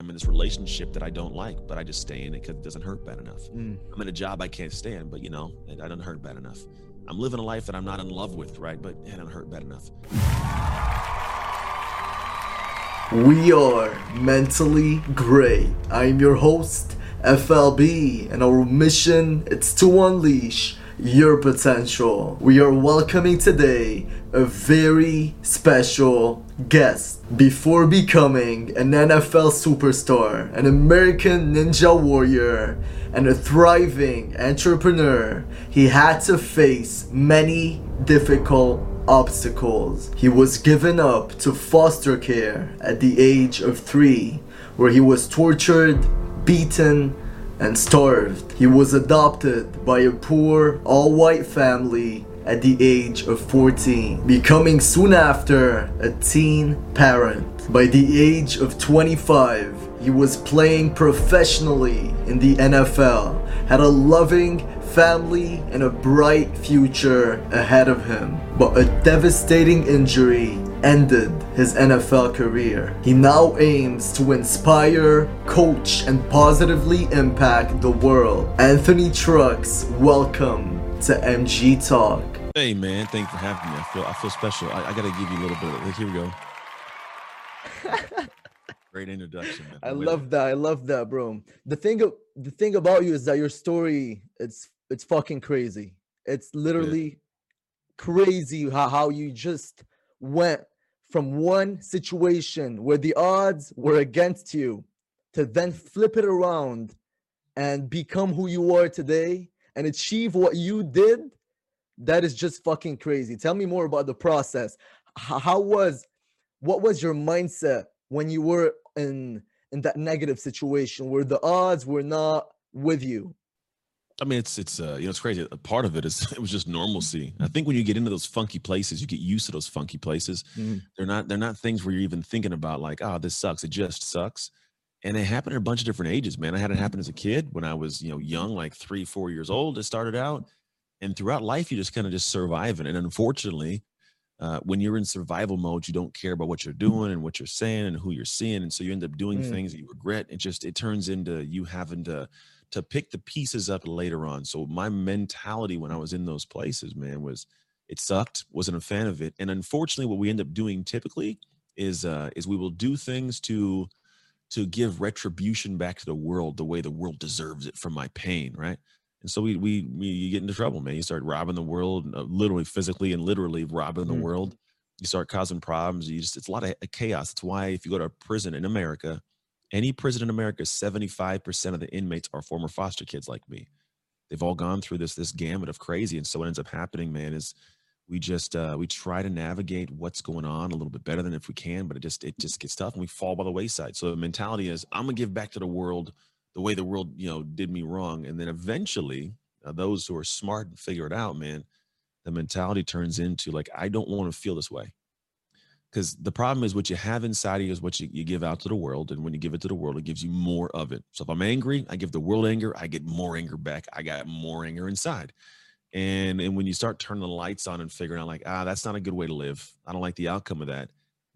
I'm in this relationship that I don't like, but I just stay in it because it doesn't hurt bad enough. Mm. I'm in a job I can't stand, but you know, it, it doesn't hurt bad enough. I'm living a life that I'm not in love with, right? But it doesn't hurt bad enough. We are mentally great. I'm your host, FLB, and our mission it's to unleash your potential. We are welcoming today a very special guest. Before becoming an NFL superstar, an American Ninja Warrior, and a thriving entrepreneur, he had to face many difficult obstacles. He was given up to foster care at the age of three, where he was tortured, beaten, and starved. He was adopted by a poor, all white family at the age of 14, becoming soon after a teen parent. By the age of 25, he was playing professionally in the NFL, had a loving family and a bright future ahead of him. But a devastating injury ended his NFL career. He now aims to inspire, coach, and positively impact the world. Anthony Trucks, welcome to MG Talk. Hey man, thanks for having me. I feel I feel special. I, I gotta give you a little bit of here we go. Great introduction. Man. I love that. I love that, bro. The thing the thing about you is that your story it's it's fucking crazy. It's literally yeah. crazy how, how you just went from one situation where the odds were against you to then flip it around and become who you are today and achieve what you did that is just fucking crazy tell me more about the process how was what was your mindset when you were in in that negative situation where the odds were not with you I mean, it's it's uh, you know it's crazy. A part of it is it was just normalcy. I think when you get into those funky places, you get used to those funky places. Mm. They're not they're not things where you're even thinking about like, oh, this sucks. It just sucks. And it happened at a bunch of different ages, man. I had it happen as a kid when I was you know young, like three, four years old. It started out, and throughout life, you just kind of just surviving. And unfortunately, uh, when you're in survival mode, you don't care about what you're doing and what you're saying and who you're seeing, and so you end up doing mm. things that you regret. It just it turns into you having to to pick the pieces up later on. So my mentality when I was in those places, man, was it sucked. wasn't a fan of it, and unfortunately, what we end up doing typically is uh, is we will do things to to give retribution back to the world the way the world deserves it from my pain, right? And so we we, we you get into trouble, man. You start robbing the world, uh, literally, physically, and literally robbing the mm. world. You start causing problems. You just it's a lot of chaos. It's why if you go to a prison in America, any prison in America, 75% of the inmates are former foster kids like me. They've all gone through this this gamut of crazy. And so what ends up happening, man, is we just uh, we try to navigate what's going on a little bit better than if we can, but it just it just gets tough and we fall by the wayside. So the mentality is I'm gonna give back to the world the way the world you know did me wrong, and then eventually uh, those who are smart and figure it out, man, the mentality turns into like I don't want to feel this way. Because the problem is what you have inside of you is what you, you give out to the world and when you give it to the world it gives you more of it. So if i'm angry i give the world anger i get more anger back. I got more anger inside. And and when you start turning the lights on and figuring out like ah that's not a good way to live. I don't like the outcome of that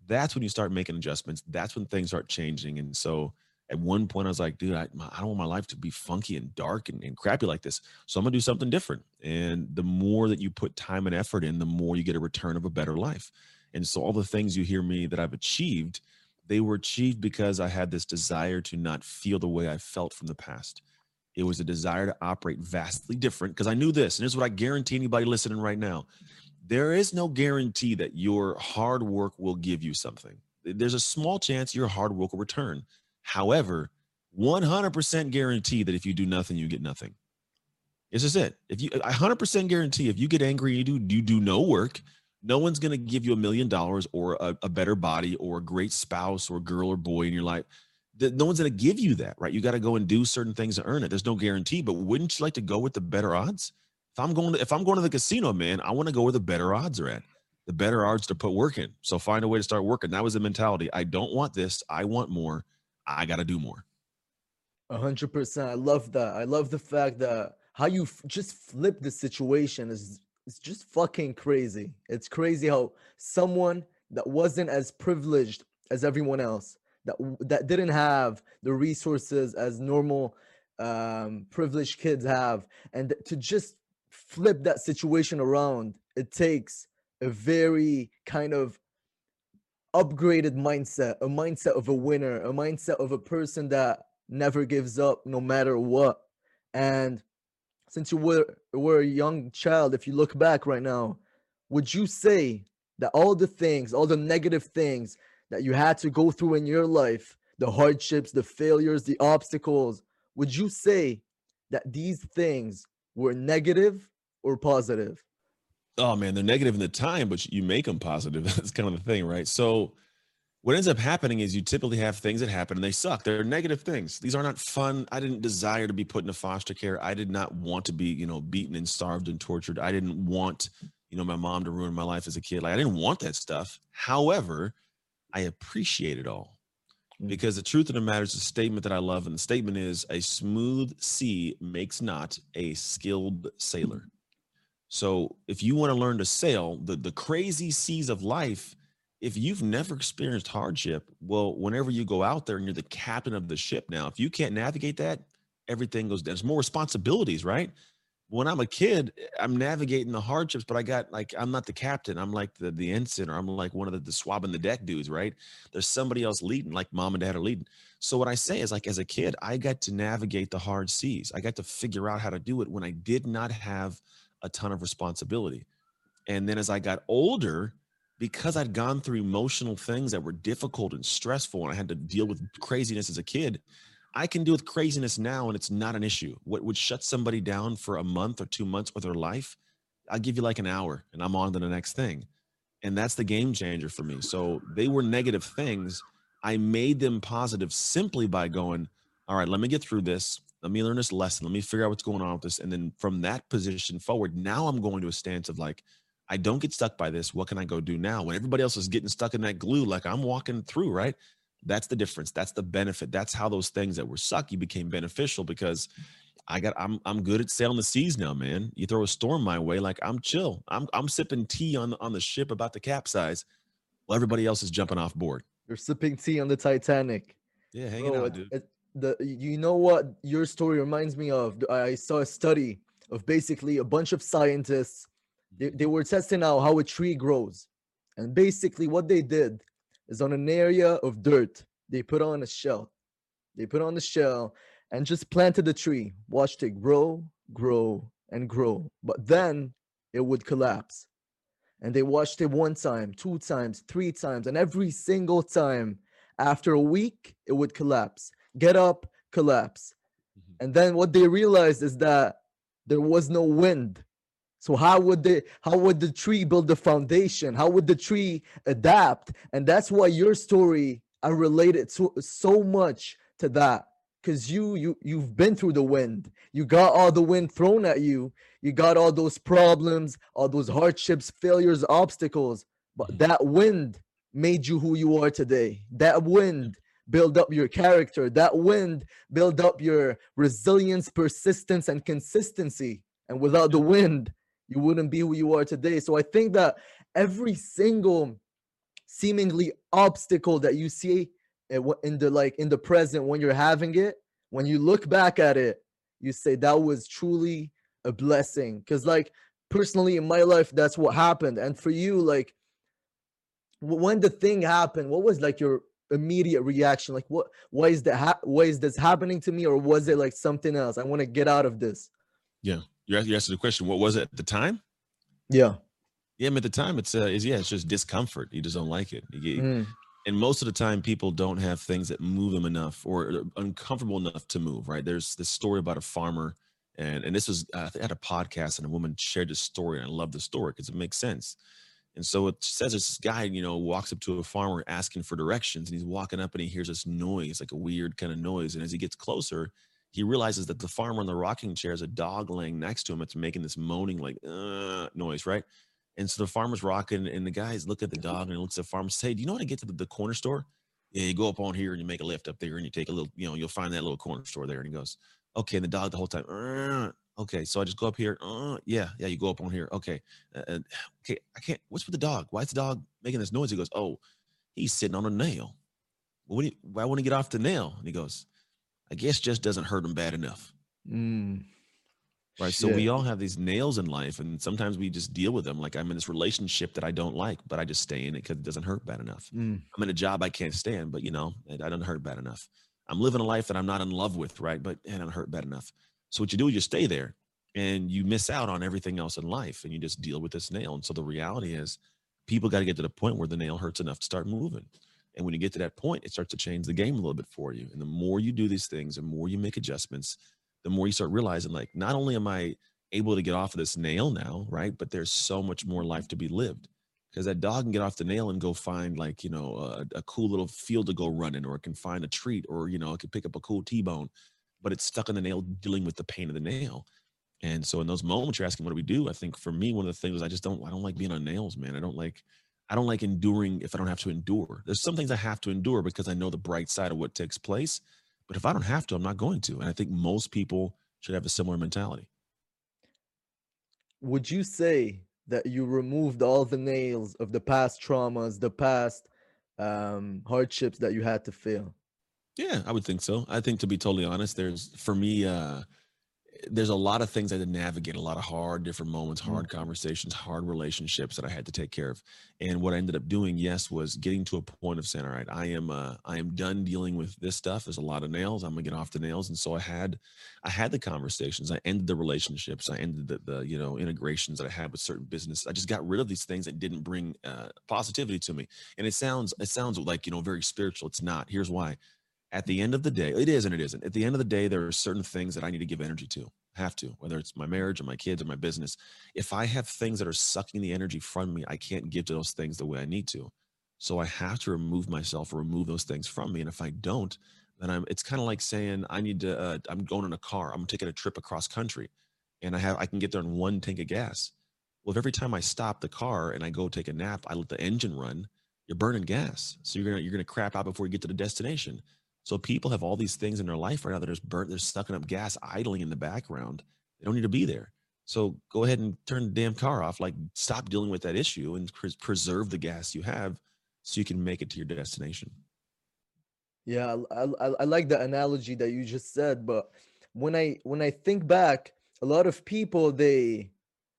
that's when you start making adjustments. That's when things start changing. And so at one point i was like dude i, I don't want my life to be funky and dark and, and crappy like this so i'm gonna do something different and the more that you put time and effort in the more you get a return of a better life and so all the things you hear me that I've achieved, they were achieved because I had this desire to not feel the way I felt from the past. It was a desire to operate vastly different because I knew this. And here's what I guarantee anybody listening right now there is no guarantee that your hard work will give you something. There's a small chance your hard work will return. However, 100% guarantee that if you do nothing, you get nothing. This is it. If you, 100% guarantee if you get angry, you do you do no work, no one's going to give you a million dollars or a, a, better body or a great spouse or girl or boy in your life. No one's going to give you that, right? You got to go and do certain things to earn it. There's no guarantee, but wouldn't you like to go with the better odds? If I'm going to, if I'm going to the casino, man, I want to go where the better odds are at. The better odds to put work in. So find a way to start working. That was the mentality. I don't want this. I want more. I got to do more. A hundred percent. I love that. I love the fact that how you f- just flip the situation is it's just fucking crazy. It's crazy how someone that wasn't as privileged as everyone else that that didn't have the resources as normal um, privileged kids have, and to just flip that situation around, it takes a very kind of upgraded mindset, a mindset of a winner, a mindset of a person that never gives up no matter what. And since you were were a young child, if you look back right now, would you say that all the things, all the negative things that you had to go through in your life, the hardships, the failures, the obstacles, would you say that these things were negative or positive? Oh man, they're negative in the time, but you make them positive. That's kind of the thing, right? So what ends up happening is you typically have things that happen and they suck. They're negative things. These are not fun. I didn't desire to be put into foster care. I did not want to be, you know, beaten and starved and tortured. I didn't want, you know, my mom to ruin my life as a kid. Like I didn't want that stuff. However, I appreciate it all. Mm. Because the truth of the matter is a statement that I love, and the statement is a smooth sea makes not a skilled sailor. So if you want to learn to sail the, the crazy seas of life, if you've never experienced hardship, well, whenever you go out there and you're the captain of the ship now, if you can't navigate that, everything goes down. There's more responsibilities, right? When I'm a kid, I'm navigating the hardships, but I got like I'm not the captain. I'm like the the ensign, or I'm like one of the, the swabbing the deck dudes, right? There's somebody else leading, like mom and dad are leading. So what I say is like as a kid, I got to navigate the hard seas. I got to figure out how to do it when I did not have a ton of responsibility. And then as I got older, because I'd gone through emotional things that were difficult and stressful, and I had to deal with craziness as a kid, I can deal with craziness now and it's not an issue. What would shut somebody down for a month or two months of their life, I'll give you like an hour and I'm on to the next thing. And that's the game changer for me. So they were negative things. I made them positive simply by going, all right, let me get through this. Let me learn this lesson. Let me figure out what's going on with this. And then from that position forward, now I'm going to a stance of like, I don't get stuck by this. What can I go do now? When everybody else is getting stuck in that glue, like I'm walking through, right? That's the difference. That's the benefit. That's how those things that were sucky became beneficial because I got I'm I'm good at sailing the seas now, man. You throw a storm my way, like I'm chill. I'm I'm sipping tea on the on the ship about to capsize while everybody else is jumping off board. You're sipping tea on the Titanic. Yeah, hanging Bro, out, dude. It, the you know what your story reminds me of? I saw a study of basically a bunch of scientists. They, they were testing out how a tree grows. And basically what they did is on an area of dirt they put on a shell. They put on the shell and just planted the tree watched it grow grow and grow. But then it would collapse. And they watched it one time two times three times and every single time after a week it would collapse get up, collapse. Mm-hmm. And then what they realized is that there was no wind. So how would they how would the tree build the foundation? How would the tree adapt? And that's why your story I related so so much to that because you you you've been through the wind you got all the wind thrown at you you got all those problems all those hardships failures obstacles but mm-hmm. that wind made you who you are today that wind build up your character. That wind build up your resilience, persistence, and consistency. And without the wind, you wouldn't be who you are today. So I think that every single seemingly obstacle that you see eh, in the like in the present when you're having it, when you look back at it, you say that was truly a blessing. Because like personally in my life, that's what happened. And for you, like when the thing happened, what was like your immediate reaction like what why is that ha- why is this happening to me or was it like something else? I want to get out of this. Yeah. You asked the question what was it at the time? Yeah. Yeah at the time it's uh is yeah it's just discomfort. You just don't like it. Get, mm. and most of the time people don't have things that move them enough or uncomfortable enough to move right? There's this story about a farmer and and this was uh, i had a podcast and a woman shared this story and i love the story because it makes sense and so it says this guy, you know, walks up to a farmer asking for directions, and he's walking up and he hears this noise, like a weird kind of noise. And as he gets closer, he realizes that the farmer in the rocking chair is a dog laying next to him. It's making this moaning, like uh, noise, right? And so the farmer's rocking, and the guy's looking at the dog and he looks at the farmer and say, Do you know how to get to the, the corner store? Yeah, you go up on here and you make a lift up there and you take a little, you know, you'll find that little corner store there. And he goes, Okay. And the dog the whole time, uh, Okay, so I just go up here. Uh, yeah, yeah, you go up on here. Okay, uh, okay, I can't. What's with the dog? Why is the dog making this noise? He goes, oh, he's sitting on a nail. well, why want to get off the nail? And he goes, I guess just doesn't hurt him bad enough. Mm. Right. So we all have these nails in life, and sometimes we just deal with them. Like I'm in this relationship that I don't like, but I just stay in it because it doesn't hurt bad enough. Mm. I'm in a job I can't stand, but you know, it, I don't hurt bad enough. I'm living a life that I'm not in love with, right? But it don't hurt bad enough. So what you do is you stay there and you miss out on everything else in life and you just deal with this nail. And so the reality is people got to get to the point where the nail hurts enough to start moving. And when you get to that point, it starts to change the game a little bit for you. And the more you do these things, the more you make adjustments, the more you start realizing, like, not only am I able to get off of this nail now, right? But there's so much more life to be lived. Because that dog can get off the nail and go find like, you know, a, a cool little field to go running, or it can find a treat, or, you know, it can pick up a cool T-bone, but it's stuck in the nail dealing with the pain of the nail. And so in those moments you're asking, what do we do? I think for me, one of the things I just don't, I don't like being on nails, man. I don't like, I don't like enduring if I don't have to endure. There's some things I have to endure because I know the bright side of what takes place. But if I don't have to, I'm not going to. And I think most people should have a similar mentality. Would you say that you removed all the nails of the past traumas, the past um, hardships that you had to feel? Yeah, I would think so. I think to be totally honest, there's for me, uh, there's a lot of things I had to navigate, a lot of hard different moments, mm. hard mm-hmm. conversations, hard relationships that I had to take care of. And what I ended up doing, yes, was getting to a point of saying, all right, I am uh, I am done dealing with this stuff. There's a lot of nails. I'm gonna get off the nails. And so I had I had the conversations. I ended the relationships. I ended the, the you know integrations that I had with certain business. I just got rid of these things that didn't bring uh, positivity to me. And it sounds it sounds like you know very spiritual. It's not. Here's why at the end of the day, it is and it isn't. At the end of the day, there are certain things that I need to give energy to. Have to, whether it's my marriage or my kids or my business. If I have things that are sucking the energy from me, I can't give to those things the way I need to. So I have to remove myself or remove those things from me. And if I don't, then I'm. It's kind of like saying I need to. Uh, I'm going in a car. I'm taking a trip across country, and I have. I can get there in one tank of gas. Well, if every time I stop the car and I go take a nap, I let the engine run, you're burning gas. So you're gonna you're gonna crap out before you get to the destination. So people have all these things in their life right now that are just burnt, they're sucking up gas, idling in the background. They don't need to be there. So go ahead and turn the damn car off. Like stop dealing with that issue and preserve the gas you have so you can make it to your destination. Yeah, I, I, I like the analogy that you just said, but when I when I think back, a lot of people they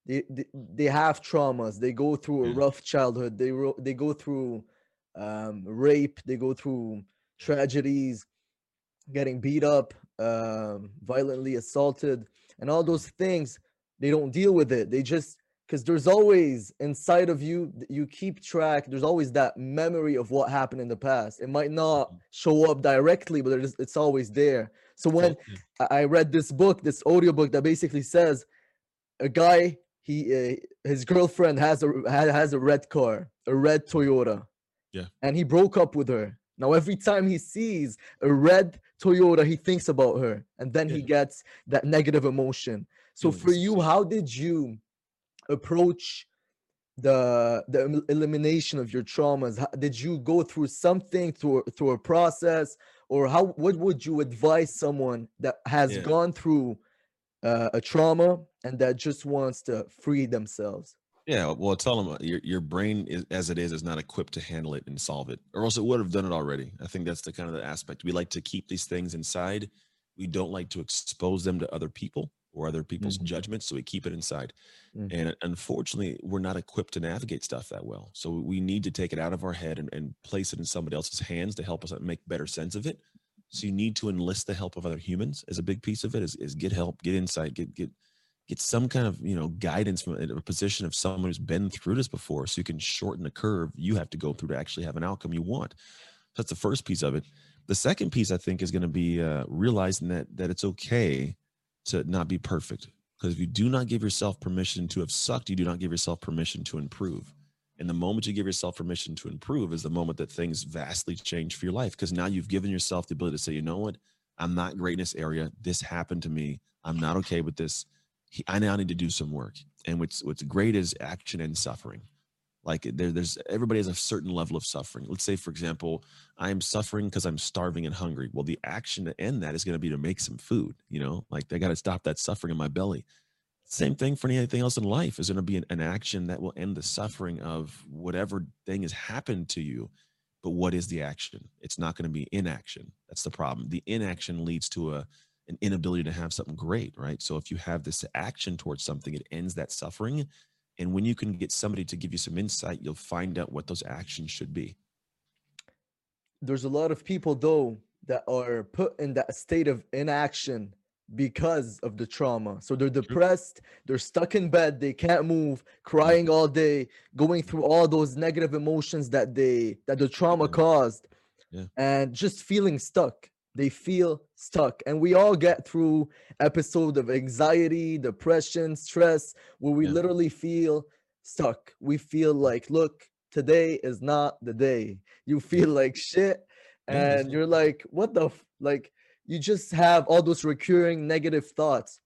they they, they have traumas. They go through a rough childhood. They they go through um, rape. They go through tragedies, getting beat up, um, violently assaulted, and all those things. They don't deal with it. They just because there's always inside of you you keep track there's always that memory of what happened in the past it might not mm-hmm. show up directly but it's, it's always there so when i read this book this audiobook that basically says a guy he uh, his girlfriend has a has a red car a red toyota yeah and he broke up with her now, every time he sees a red Toyota, he thinks about her, and then yeah. he gets that negative emotion. So, yes. for you, how did you approach the the elimination of your traumas? How, did you go through something through through a process, or how? What would you advise someone that has yeah. gone through uh, a trauma and that just wants to free themselves? Yeah, well, tell them uh, your your brain is, as it is is not equipped to handle it and solve it, or else it would have done it already. I think that's the kind of the aspect we like to keep these things inside. We don't like to expose them to other people or other people's mm-hmm. judgments, so we keep it inside. Mm-hmm. And unfortunately, we're not equipped to navigate stuff that well. So we need to take it out of our head and, and place it in somebody else's hands to help us make better sense of it. So you need to enlist the help of other humans as a big piece of it. Is, is get help, get insight, get get get some kind of you know guidance from a position of someone who's been through this before so you can shorten the curve you have to go through to actually have an outcome you want. That's the first piece of it. The second piece i think is going to be uh, realizing that that it's okay to not be perfect because if you do not give yourself permission to have sucked you do not give yourself permission to improve. And the moment you give yourself permission to improve is the moment that things vastly change for your life because now you've given yourself the ability to say you know what? I'm not great in this area. This happened to me. I'm not okay with this he, I now need to do some work. And what's what's great is action and suffering. Like there, there's everybody has a certain level of suffering. Let's say, for example, I'm suffering because I'm starving and hungry. Well, the action to end that is going to be to make some food. You know, like I got to stop that suffering in my belly. Same thing for anything else in life is going to be an, an action that will end the suffering of whatever thing has happened to you but what is the action? It's not going to be inaction. That's the problem. The inaction leads to a an inability to have something great, right? So if you have this action towards something, it ends that suffering. And when you can get somebody to give you some insight, you'll find out what those actions should be. There's a lot of people though that are put in that state of inaction because of the trauma. So they're depressed, they're stuck in bed, they can't move, crying all day, going through all those negative emotions that they that the trauma caused. Yeah. And just feeling stuck. They feel stuck. And we all get through episode of anxiety, depression, stress where we yeah. literally feel stuck. We feel like, look, today is not the day. You feel like shit and you're like, what the f-? like you just have all those recurring negative thoughts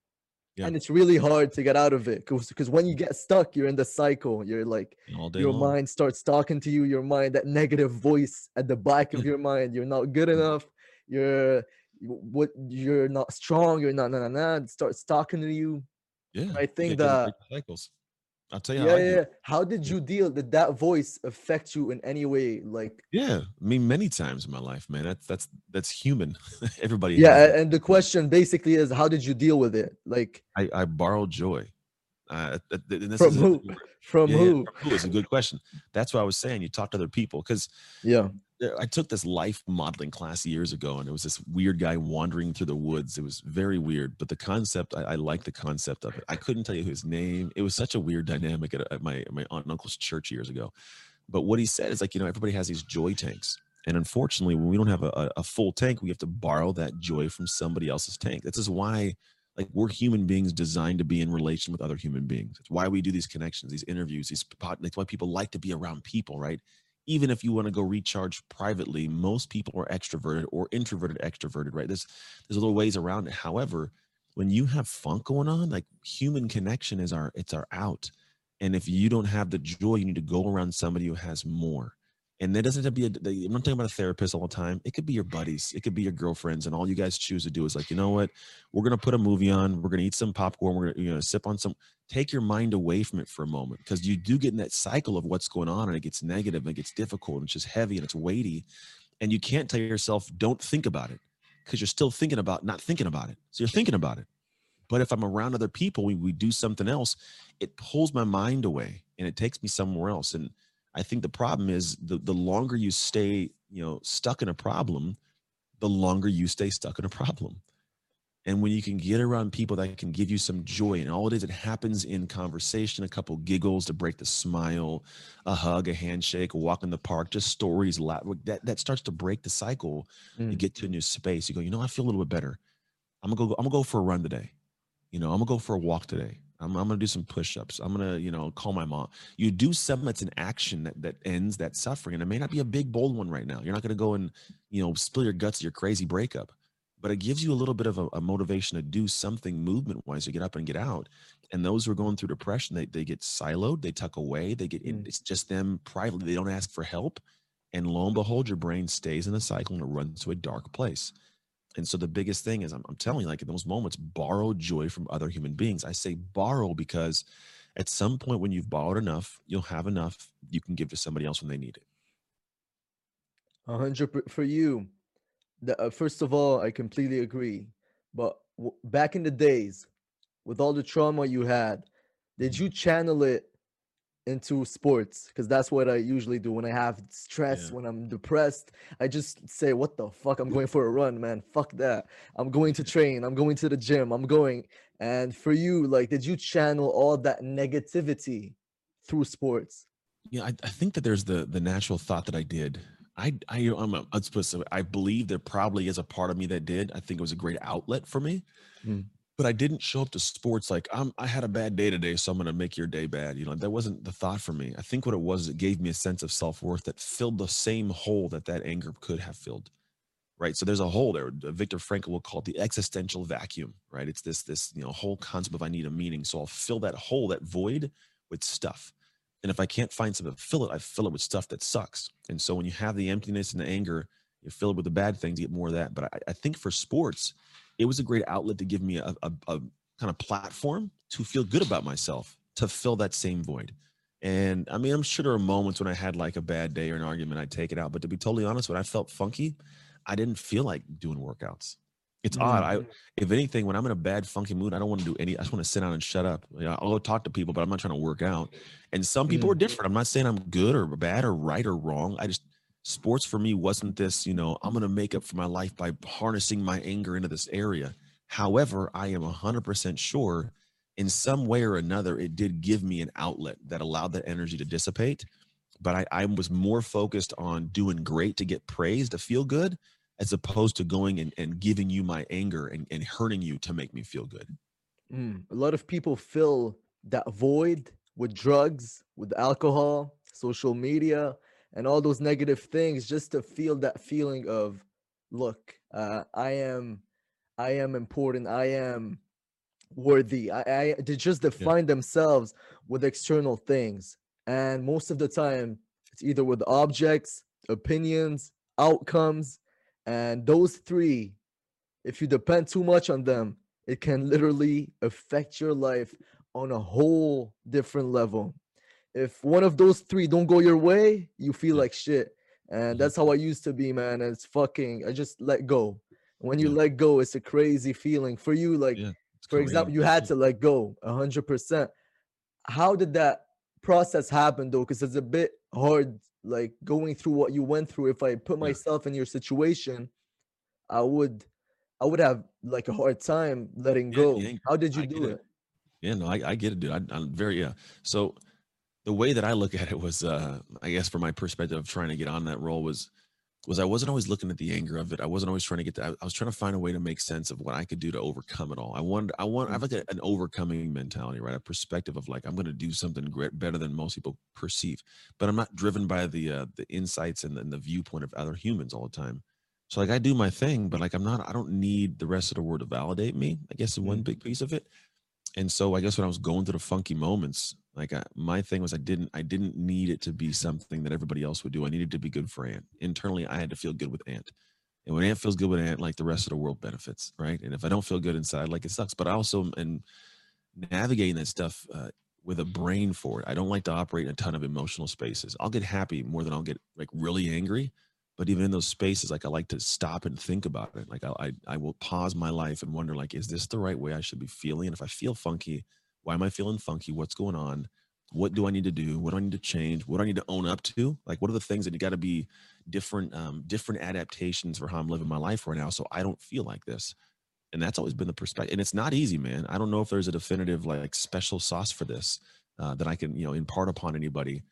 yeah. and it's really hard to get out of it because when you get stuck you're in the cycle you're like your long. mind starts talking to you your mind that negative voice at the back of your mind you're not good enough you're what you're not strong you're not nah, nah, it starts talking to you yeah i think that cycles I'll tell you. Yeah, how yeah. How did you deal? Did that voice affect you in any way? Like, yeah, I mean, many times in my life, man. That's that's that's human. Everybody. Yeah, and the question basically is, how did you deal with it? Like, I I borrowed joy. Uh, from who? From yeah, who? From who is a good question. That's what I was saying. You talk to other people because yeah, Uh, I took this life modeling class years ago, and it was this weird guy wandering through the woods. It was very weird, but the concept, I, I like the concept of it. I couldn't tell you his name. It was such a weird dynamic at, at my my aunt and uncle's church years ago. But what he said is like, you know, everybody has these joy tanks. And unfortunately, when we don't have a, a full tank, we have to borrow that joy from somebody else's tank. This is why like we're human beings designed to be in relation with other human beings. It's why we do these connections, these interviews, these—it's why people like to be around people, right? Even if you want to go recharge privately, most people are extroverted or introverted extroverted, right? There's there's little ways around it. However, when you have funk going on, like human connection is our it's our out. And if you don't have the joy, you need to go around somebody who has more. And that doesn't have to be a, I'm not talking about a therapist all the time. It could be your buddies, it could be your girlfriends, and all you guys choose to do is like, you know what? We're gonna put a movie on, we're gonna eat some popcorn, we're gonna you know sip on some take your mind away from it for a moment because you do get in that cycle of what's going on and it gets negative and it gets difficult and it's just heavy and it's weighty. And you can't tell yourself, don't think about it because you're still thinking about not thinking about it. So you're thinking about it. But if I'm around other people, we, we do something else, it pulls my mind away and it takes me somewhere else. And I think the problem is the the longer you stay, you know, stuck in a problem, the longer you stay stuck in a problem. And when you can get around people that can give you some joy, and all it is, it happens in conversation, a couple giggles to break the smile, a hug, a handshake, a walk in the park, just stories. That that starts to break the cycle. Mm. You get to a new space. You go, you know, I feel a little bit better. I'm gonna go. I'm gonna go for a run today. You know, I'm gonna go for a walk today. I'm, I'm gonna do some push-ups. I'm gonna, you know, call my mom. You do something that's an action that that ends that suffering, and it may not be a big bold one right now. You're not gonna go and, you know, spill your guts your crazy breakup, but it gives you a little bit of a, a motivation to do something movement-wise to get up and get out. And those who are going through depression, they they get siloed, they tuck away, they get in. Mm. It's just them privately. They don't ask for help, and lo and behold, your brain stays in a cycle and it runs to a dark place. And so the biggest thing is I'm, I'm telling you, like in those moments, borrow joy from other human beings. I say borrow because at some point when you've borrowed enough, you'll have enough you can give to somebody else when they need it. A hundred for you. The, uh, first of all, I completely agree. But w- back in the days, with all the trauma you had, did you channel it into sports because that's what I usually do when I have stress, yeah. when I'm depressed. I just say, What the fuck? I'm going for a run, man. Fuck that. I'm going to train. I'm going to the gym. I'm going. And for you, like, did you channel all that negativity through sports? Yeah, I, I think that there's the the natural thought that I did. I I I'm a, I believe there probably is a part of me that did. I think it was a great outlet for me. Mm but I didn't show up to sports like I'm I had a bad day today, so I'm gonna make your day bad. You know, that wasn't the thought for me. I think what it was, it gave me a sense of self-worth that filled the same hole that that anger could have filled. Right. So there's a hole there. Viktor Frankl will call it the existential vacuum, right? It's this, this, you know, whole concept of I need a meaning. So I'll fill that hole, that void with stuff. And if I can't find something to fill it, I fill it with stuff that sucks. And so when you have the emptiness and the anger, you fill it with the bad things, you get more of that. But I, I think for sports, it was a great outlet to give me a, a, a kind of platform to feel good about myself to fill that same void And I mean, I'm sure there are moments when I had like a bad day or an argument, I'd take it out. But to be totally honest, when I felt funky, I didn't feel like doing workouts. It's odd. I, Mm. if anything, when I'm in a bad, funky mood, I don't want to do any. I just want to sit down and shut up. You know, I'll go talk to people, but I'm not trying to work out. And some people Mm. are different. I'm not saying I'm good or bad or right or wrong. I just sports for me wasn't this. You know, I'm going to make up for my life by harnessing my anger into this area. However, I am 100% sure in some way or another, it did give me an outlet that allowed that energy to dissipate. But I, I was more focused on doing great to get praise, to feel good, as opposed to going and, and giving you my anger and, and hurting you to make me feel good. Mm. A lot of people fill that void with drugs, with alcohol, social media, and all those negative things just to feel that feeling of, look, uh, I am, I am important. I am worthy. I, I they just define themselves with external things, and most of the time, it's either with objects, opinions, outcomes, and those three. If you depend too much on them, it can literally affect your life on a whole different level. If one of those three don't go your way, you feel Yeah. like shit. And that's how I used to be, man. And it's fucking I just let go. When you Yeah. let go, it's a crazy feeling. For you, like Yeah, for example, you had to let go a hundred percent. How did that process happen though? Because it's a bit hard, like going through what you went through. If I put Yeah. myself in your situation, I would I would have like a hard time letting Yeah, go. yeah, How did you I do it? it. Yeah, no, I, I get it, dude. I, I'm very, yeah. So the way that I look at it was, uh, I guess from my perspective of trying to get on that role was, was I wasn't always looking at the anger of it. I wasn't always trying to get that. I was trying to find a way to make sense of what I could do to overcome it all. I wanted, I want, I have like a, an overcoming mentality, right? A perspective of like, I'm going to do something great, better than most people perceive, but I'm not driven by the, uh, the insights and, and the viewpoint of other humans all the time. So like I do my thing, but like I'm not, I don't need the rest of the world to validate me. I guess is one Mm. big piece of it and so I guess when I was going through the funky moments, like I, my thing was I didn't I didn't need it to be something that everybody else would do. I needed to be good for Ant. Internally, I had to feel good with Ant. And when Ant feels good with Ant, like the rest of the world benefits, right? And if I don't feel good inside, like it sucks. But I also am navigating that stuff uh, with a brain for it. I don't like to operate in a ton of emotional spaces. I'll get happy more than I'll get like really angry. But even in those spaces, like I like to stop and think about it. Like I, I, I will pause my life and wonder, like, is this the right way I should be feeling? And if I feel funky, why am I feeling funky? What's going on? What do I need to do? What do I need to change? What do I need to own up to? Like, what are the things that you got to be different, um, different adaptations for how I'm living my life right now, so I don't feel like this. And that's always been the perspective. And it's not easy, man. I don't know if there's a definitive like special sauce for this uh, that I can, you know, impart upon anybody.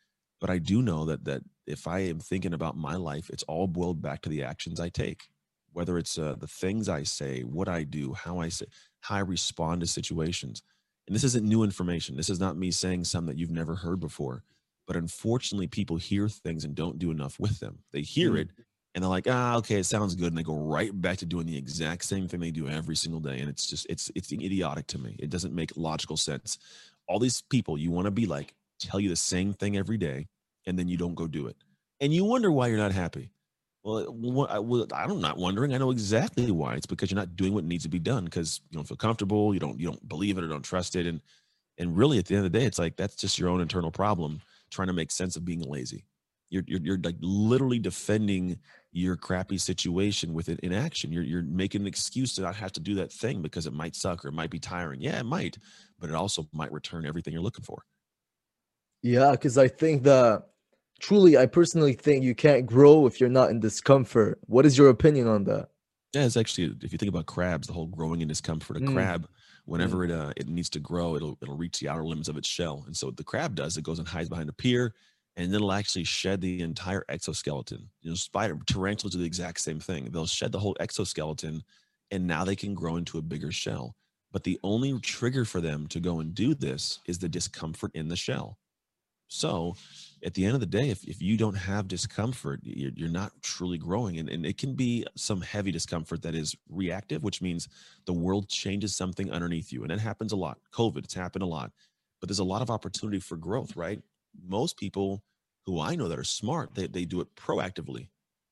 But I do know that that if I am thinking about my life, it's all boiled back to the actions I take, whether it's uh, the things I say, what I do, how I say, how I respond to situations. And this isn't new information. This is not me saying something that you've never heard before. But unfortunately, people hear things and don't do enough with them. They hear Mm. it and they're like, ah, okay, it sounds good. And they go right back to doing the exact same thing they do every single day. And it's just, it's, it's idiotic to me. It doesn't make logical sense. All these people you want to be like tell you the same thing every day, and then you don't go do it. And you wonder why you're not happy. Well, I, I'm not wondering. I know exactly why. It's because you're not doing what needs to be done because you don't feel comfortable. You don't, you don't believe it or don't trust it. And, and really, at the end of the day, it's like that's just your own internal problem trying to make sense of being lazy. You're, you're, you're like literally defending your crappy situation with it in action. You're, you're making an excuse to not have to do that thing because it might suck or it might be tiring. Yeah, it might, but it also might return everything you're looking for. Yeah, because I think that truly, I personally think you can't grow if you're not in discomfort. What is your opinion on that? Yeah, it's actually if you think about crabs, the whole growing in discomfort. A Mm. crab, whenever it uh, it needs to grow, it'll it'll reach the outer limits of its shell. And so what the crab does, it goes and hides behind a pier, and then it'll actually shed the entire exoskeleton. You know, spider tarantulas do the exact same thing. They'll shed the whole exoskeleton, and now they can grow into a bigger shell. But the only trigger for them to go and do this is the discomfort in the shell. So at the end of the day, if, if you don't have discomfort, you're, you're not truly growing. And, and it can be some heavy discomfort that is reactive, which means the world changes something underneath you. And it happens a lot. COVID, it's happened a lot. But there's a lot of opportunity for growth, right? Most people who I know that are smart, they, they do it proactively.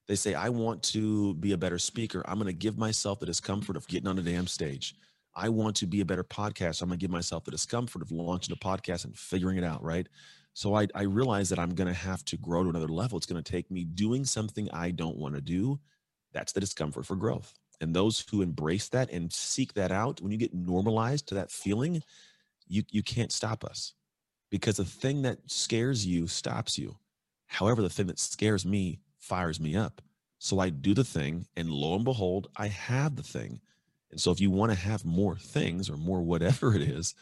They say, I want to be a better speaker. I'm going to give myself the discomfort of getting on a damn stage. I want to be a better podcast. I'm going to give myself the discomfort of launching a podcast and figuring it out, right? So I, I realize that I'm going to have to grow to another level. It's going to take me doing something I don't want to do. That's the discomfort for growth. And those who embrace that and seek that out, when you get normalized to that feeling, you, you can't stop us because the thing that scares you stops you. However, the thing that scares me fires me up. So I do the thing, and lo and behold, I have the thing. And so if you want to have more things or more whatever it is,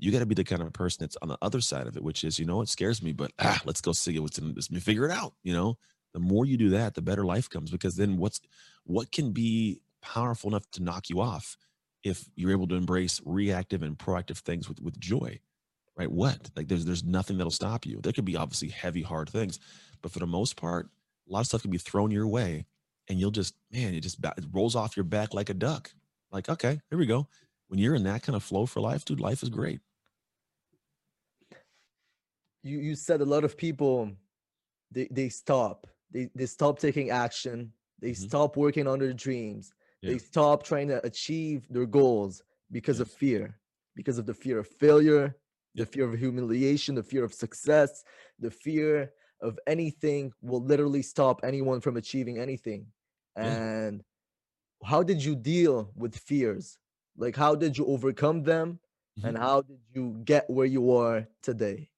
you got to be the kind of person that's on the other side of it, which is, you know, it scares me, but ah, let's go see what's in this. Figure it out. You know, the more you do that, the better life comes because then what's what can be powerful enough to knock you off if you're able to embrace reactive and proactive things with with joy right? What? Like there's there's nothing that'll stop you. There could be obviously heavy hard things but for the most part a lot of stuff can be thrown your way and you'll just man it just it rolls off your back like a duck. Like okay here we go. When you're in that kind of flow for life dude life is great you you said a lot of people they they stop they they stop taking action they mm-hmm. stop working on their dreams yeah. they stop trying to achieve their goals because yes. of fear because of the fear of failure the fear of humiliation the fear of success the fear of anything will literally stop anyone from achieving anything and yeah. how did you deal with fears like how did you overcome them mm-hmm. and how did you get where you are today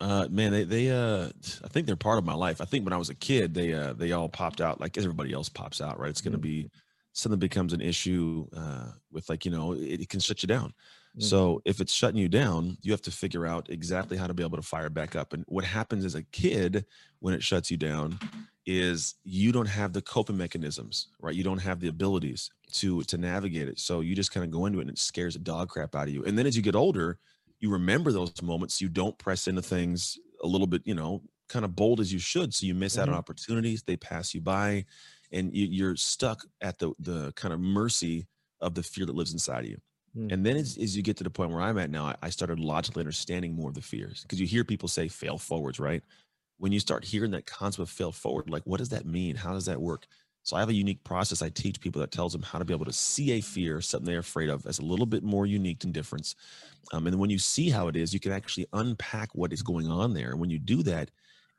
uh, man, they they uh, I think they're part of my life. I think when I was a kid, they uh, they all popped out like everybody else pops out, right? It's going to mm-hmm. be something becomes an issue uh, with like you know it, it can shut you down. Mm-hmm. So if it's shutting you down, you have to figure out exactly how to be able to fire back up. And what happens as a kid when it shuts you down is you don't have the coping mechanisms, right? You don't have the abilities to to navigate it. So you just kind of go into it and it scares the dog crap out of you. And then as you get older, you remember those moments you don't press into things a little bit you know kind of bold as you should so you miss mm-hmm. out on mm-hmm. opportunities they pass you by and you, are stuck at the the kind of mercy of the fear that lives inside of you mm-hmm. and then as, as, you get to the point where i'm at now I, I started logically understanding more of the fears because you hear people say fail forwards right when you start hearing that concept of fail forward like what does that mean how does that work so I have a unique process I teach people that tells them how to be able to see a fear, something they're afraid of, as a little bit more unique and difference. Um, and when you see how it is, you can actually unpack what is going on there. And when you do that,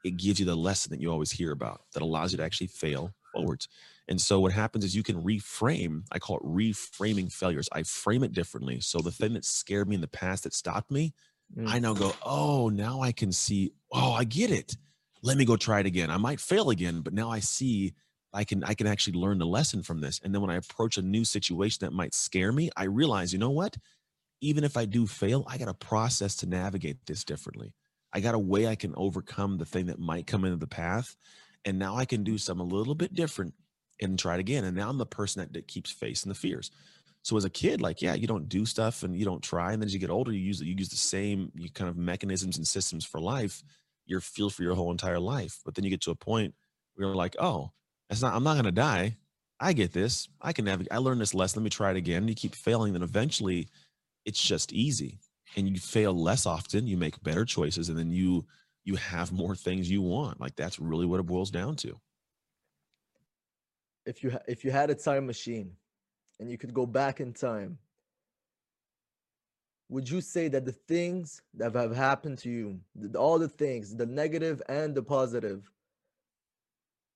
it gives you the lesson that you always hear about that allows you to actually fail forwards. And so what happens is you can reframe, I call it reframing failures. I frame it differently. So the thing that scared me in the past that stopped me, mm. I now go, oh, now I can see, oh, I get it. Let me go try it again. I might fail again, but now I see I can I can actually learn the lesson from this. And then when I approach a new situation that might scare me, I realize, you know what? Even if I do fail, I got a process to navigate this differently. I got a way I can overcome the thing that might come into the path. And now I can do something a little bit different and try it again. And now I'm the person that, that keeps facing the fears. So as a kid, like, yeah, you don't do stuff and you don't try. And then as you get older, you use you use the same you kind of mechanisms and systems for life, your feel for your whole entire life. But then you get to a point where you're like, oh, that's not, I'm not going to die. I get this. I can navigate. I learned this lesson. Let me try it again. You keep failing, then eventually it's just easy and you fail less often. You make better choices and then you, you have more things you want. Like that's really what it boils down to. If you, if you had a time machine and you could go back in time, would you say that the things that have happened to you, all the things, the negative and the positive,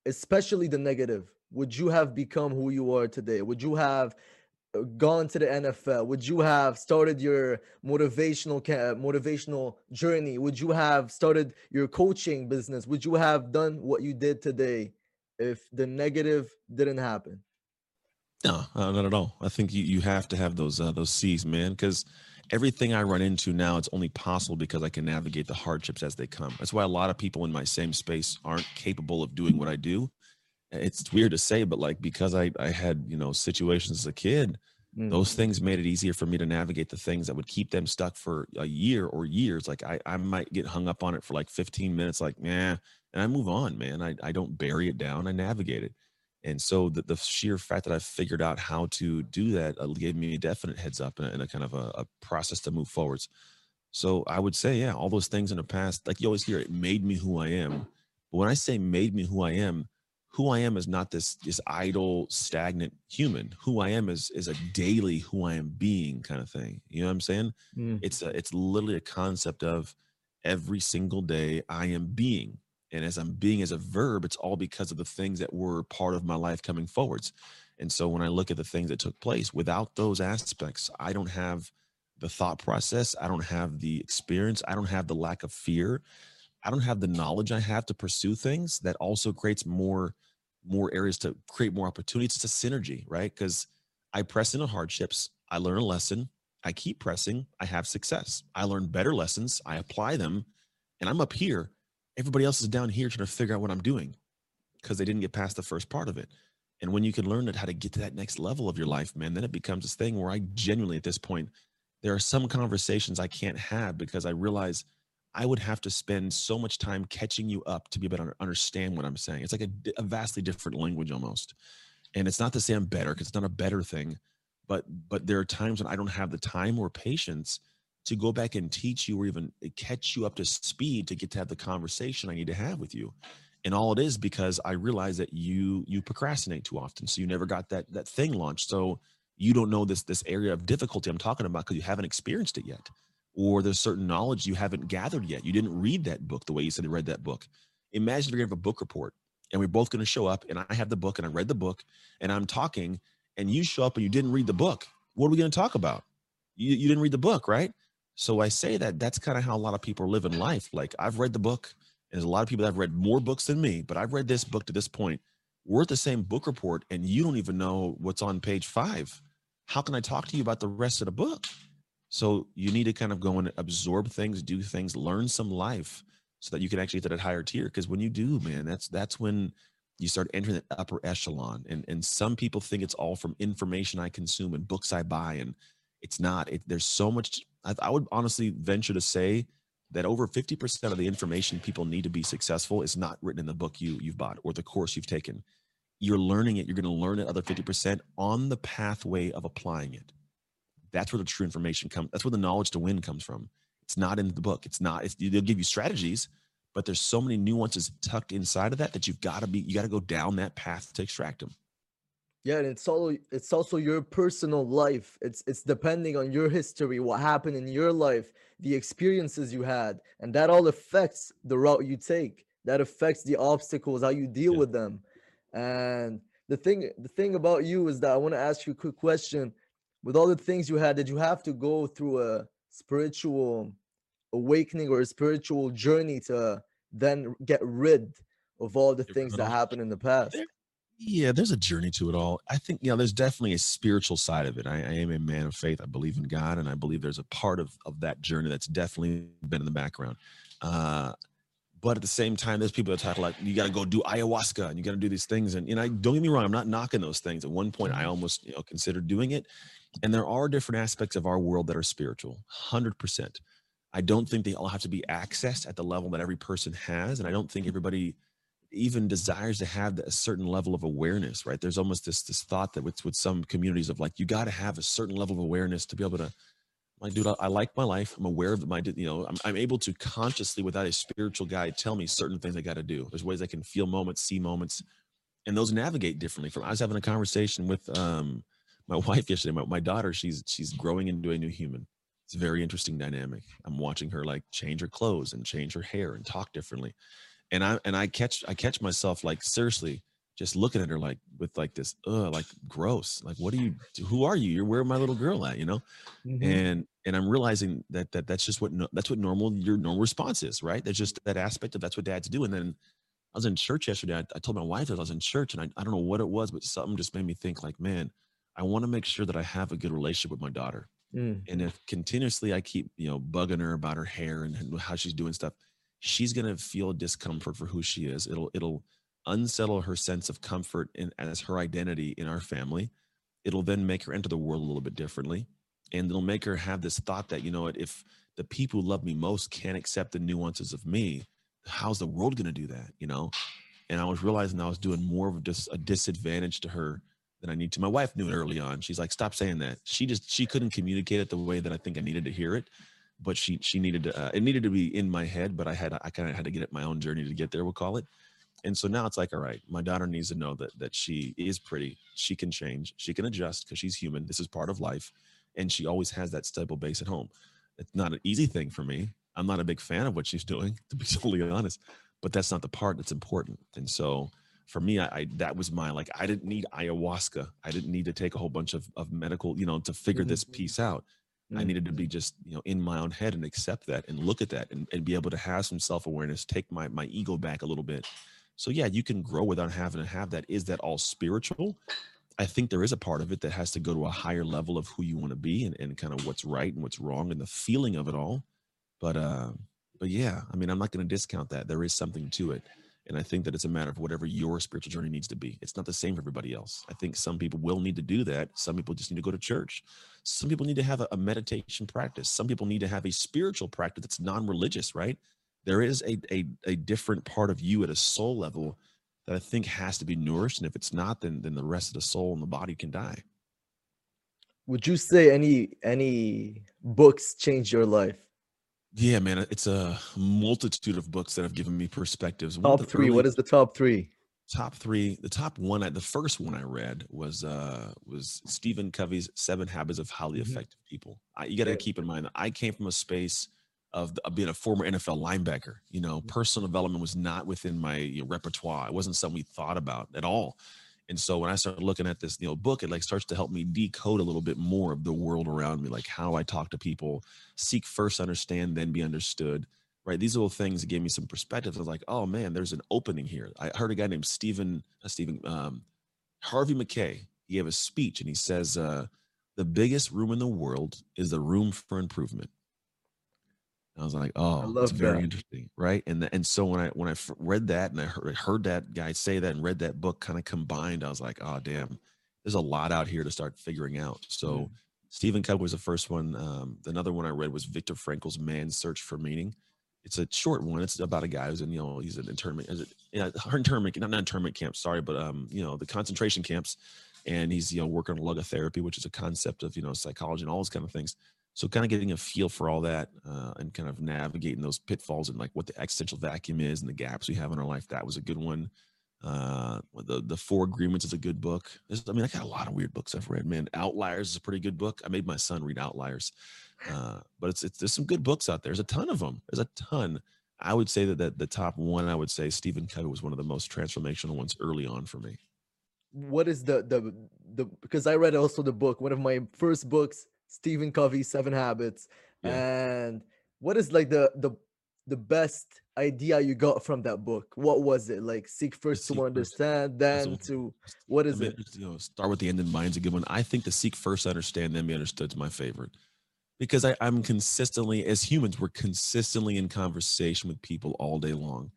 especially the negative, would you have become who you are today? Would you have uh, gone to the NFL? Would you have started your motivational motivational journey? Would you have started your coaching business? Would you have done what you did today if the negative didn't happen? No, uh, not at all. I think you, you have to have those uh, those seas, man, because everything I run into now, it's only possible because I can navigate the hardships as they come. That's why a lot of people in my same space aren't capable of doing what I do. It's weird to say, but like because I, I had, you know, situations as a kid, mm. those things made it easier for me to navigate the things that would keep them stuck for a year or years. Like I, I might get hung up on it for like 15 minutes, like, man, and I move on, man. I, I don't bury it down, I navigate it. And so the, the sheer fact that I figured out how to do that uh, gave me a definite heads up and a, and a kind of a, a, process to move forwards. So I would say, yeah, all those things in the past, like you always hear, it made me who I am. But when I say made me who I am, who I am is not this this idle, stagnant human. Who I am is is a daily who I am being kind of thing. You know what I'm saying? Mm. It's a, it's literally a concept of every single day I am being. And as I'm being as a verb, it's all because of the things that were part of my life coming forwards. And so when I look at the things that took place, without those aspects, I don't have the thought process. I don't have the experience. I don't have the lack of fear. I don't have the knowledge I have to pursue things that also creates more more areas to create more opportunities. It's a synergy, right? Because I press into hardships, I learn a lesson, I keep pressing, I have success. I learn better lessons, I apply them, and I'm up here. Everybody else is down here trying to figure out what I'm doing because they didn't get past the first part of it. And when you can learn how to get to that next level of your life, man, then it becomes this thing where I genuinely, at this point, there are some conversations I can't have because I realize I would have to spend so much time catching you up to be able to understand what I'm saying. It's like a, a vastly different language almost. And it's not to say I'm better because it's not a better thing, but but there are times when I don't have the time or patience to go back and teach you or even eh, catch you up to speed to get to have the conversation I need to have with you. And all it is because I realize that you you procrastinate too often. So you never got that that thing launched. So you don't know this this area of difficulty I'm talking about because you haven't experienced it yet or there's certain knowledge you haven't gathered yet. You didn't read that book the way you said you read that book. Imagine if you're gonna have a book report and we're both gonna show up and I have the book and I read the book and I'm talking and you show up and you didn't read the book. What are we gonna talk about? You, you didn't read the book, right? So I say that that's kind of how a lot of people are living life. Like I've read the book, and there's a lot of people that have read more books than me, but I've read this book to this point. We're at the same book report, and you don't even know what's on page five. How can I talk to you about the rest of the book? So you need to kind of go and absorb things, do things, learn some life so that you can actually get that higher tier. Because when you do, man, that's that's when you start entering the upper echelon. And and some people think it's all from information I consume and books I buy, and it's not. It, there's so much. I, I would honestly venture to say that over 50% of the information people need to be successful is not written in the book you you've bought or the course you've taken. You're learning it. You're going to learn it other 50% on the pathway of applying it. That's where the true information comes. That's where the knowledge to win comes from. It's not in the book. It's not. It's, they'll give you strategies, but there's so many nuances tucked inside of that that you've got to be. You got to go down that path to extract them. Yeah, and it's all it's also your personal life. It's it's depending on your history, what happened in your life, the experiences you had, and that all affects the route you take. That affects the obstacles, how you deal yeah. with them. And the thing the thing about you is that I want to ask you a quick question with all the things you had, did you have to go through a spiritual awakening or a spiritual journey to then get rid of all the things that happened in the past? Yeah, there's a journey to it all. I think, you know, there's definitely a spiritual side of it. I, I, am a man of faith. I believe in God, and I believe there's a part of, of that journey that's definitely been in the background. Uh, but at the same time, there's people that talk like you got to go do ayahuasca and you got to do these things. And you know, don't get me wrong, I'm not knocking those things. At one point, I mm-hmm. almost you know considered doing it. And there are different aspects of our world that are spiritual, hundred percent. I don't think they all have to be accessed at the level that every person has, and I don't think everybody even desires to have a certain level of awareness. Right? There's almost this this thought that with with some communities of like you got to have a certain level of awareness to be able to like, dude, I, I, like my life. I'm aware of my, you know, I'm, I'm able to consciously, without a spiritual guide, tell me certain things I got to do. There's ways I can feel moments, see moments, and those navigate differently. From I was having a conversation with um, my wife yesterday. My, my daughter, she's she's growing into a new human. It's a very interesting dynamic. I'm watching her like change her clothes and change her hair and talk differently, and I and I catch I catch myself like seriously just looking at her like with like this uh like gross. Like what are you who are you? You're where my little girl at you know? Mm-hmm. and and i'm realizing that that that's just what no, that's what normal your normal response is right? There's just that aspect of that's what dads do. And then i was in church yesterday. I, I told my wife that i was in church and I, I don't know what it was but something just made me think like man i want to make sure that i have a good relationship with my daughter. Mm. and if continuously i keep you know bugging her about her hair and how she's doing stuff she's gonna feel discomfort for who she is it'll it'll unsettle her sense of comfort in, as her identity in our family. It'll then make her enter the world a little bit differently. And it'll make her have this thought that, you know what, if the people who love me most can't accept the nuances of me, how's the world going to do that? You know? And I was realizing I was doing more of just a disadvantage to her than I need to. My wife knew it early on. She's like, stop saying that. She just, she couldn't communicate it the way that I think I needed to hear it. But she, she needed to, uh, it needed to be in my head, but I had, I kind of had to get it my own journey to get there, we'll call it and so now it's like all right my daughter needs to know that that she is pretty she can change she can adjust because she's human this is part of life and she always has that stable base at home it's not an easy thing for me I'm not a big fan of what she's doing, to be totally honest. But that's not the part that's important. And so for me, I, I, that was my like I didn't need ayahuasca. I didn't need to take a whole bunch of, of medical, you know, to figure mm-hmm. this piece out. Mm-hmm. I needed to be just, you know, in my own head and accept that and look at that and, and be able to have some self-awareness, take my my ego back a little bit. So yeah, you can grow without having to have that. Is that all spiritual? I think there is a part of it that has to go to a higher level of who you want to be and, and kind of what's right and what's wrong and the feeling of it all. But uh, but yeah, I mean, I'm not going to discount that. There is something to it. And I think that it's a matter of whatever your spiritual journey needs to be. It's not the same for everybody else. I think some people will need to do that. Some people just need to go to church. Some people need to have a, a meditation practice. Some people need to have a spiritual practice that's non religious, right? There is a, a, a different part of you at a soul level that I think has to be nourished. And if it's not, then then the rest of the soul and the body can die. Would you say any any books changed your life? Yeah, man, it's a multitude of books that have given me perspectives. Top three. Early, what is the top three? Top three. The top one. The first one I read was uh was Stephen Covey's Seven Habits of Highly mm-hmm. Effective People. I, you got to yeah. keep in mind that I came from a space of, of, being a former NFL linebacker. You know, mm-hmm. personal development was not within my you know, repertoire. It wasn't something we thought about at all. And so when I started looking at this, you know, book, it like starts to help me decode a little bit more of the world around me, like how I talk to people, seek first, understand, then be understood. Right. These little things gave me some perspective. I was like, oh man, there's an opening here. I heard a guy named Stephen, uh, Stephen, um, Harvey Mackay. He gave a speech and he says, uh, the biggest room in the world is the room for improvement. I was like, oh, that's very interesting, right? And the, and so when I when I read that and I heard, heard that guy say that and read that book kind of combined, I was like, oh damn, there's a lot out here to start figuring out. So mm. Stephen Covey was the first one. Um, another one I read was Viktor Frankl's Man's Search for Meaning. It's a short one. It's about a guy who's in you know he's an internment, is it, yeah, internment, not not internment camp, sorry, but um you know the concentration camps, and he's you know working on logotherapy, which is a concept of you know psychology and all those kind of things so kind of getting a feel for all that uh, and kind of navigating those pitfalls and like what the existential vacuum is and the gaps we have in our life that was a good one. Uh, the the four agreements is a good book. I mean i got a lot of weird books i've read man. Outliers is a pretty good book. I made my son read outliers uh, but it's, it's there's some good books out there. There's a ton of them there's a ton. I would say that, that the top one i would say stephen covey was one of the most transformational ones early on for me. What is the the the because i read also the book one of my first books Stephen Covey, Seven Habits. Yeah. And what is like the the the best idea you got from that book? What was it? Like seek first seek to understand, then to what is I mean, it? You know, start with the end in mind is a good one. I think the seek first, understand, then be understood is my favorite. Because I, I'm consistently, as humans, we're consistently in conversation with people all day long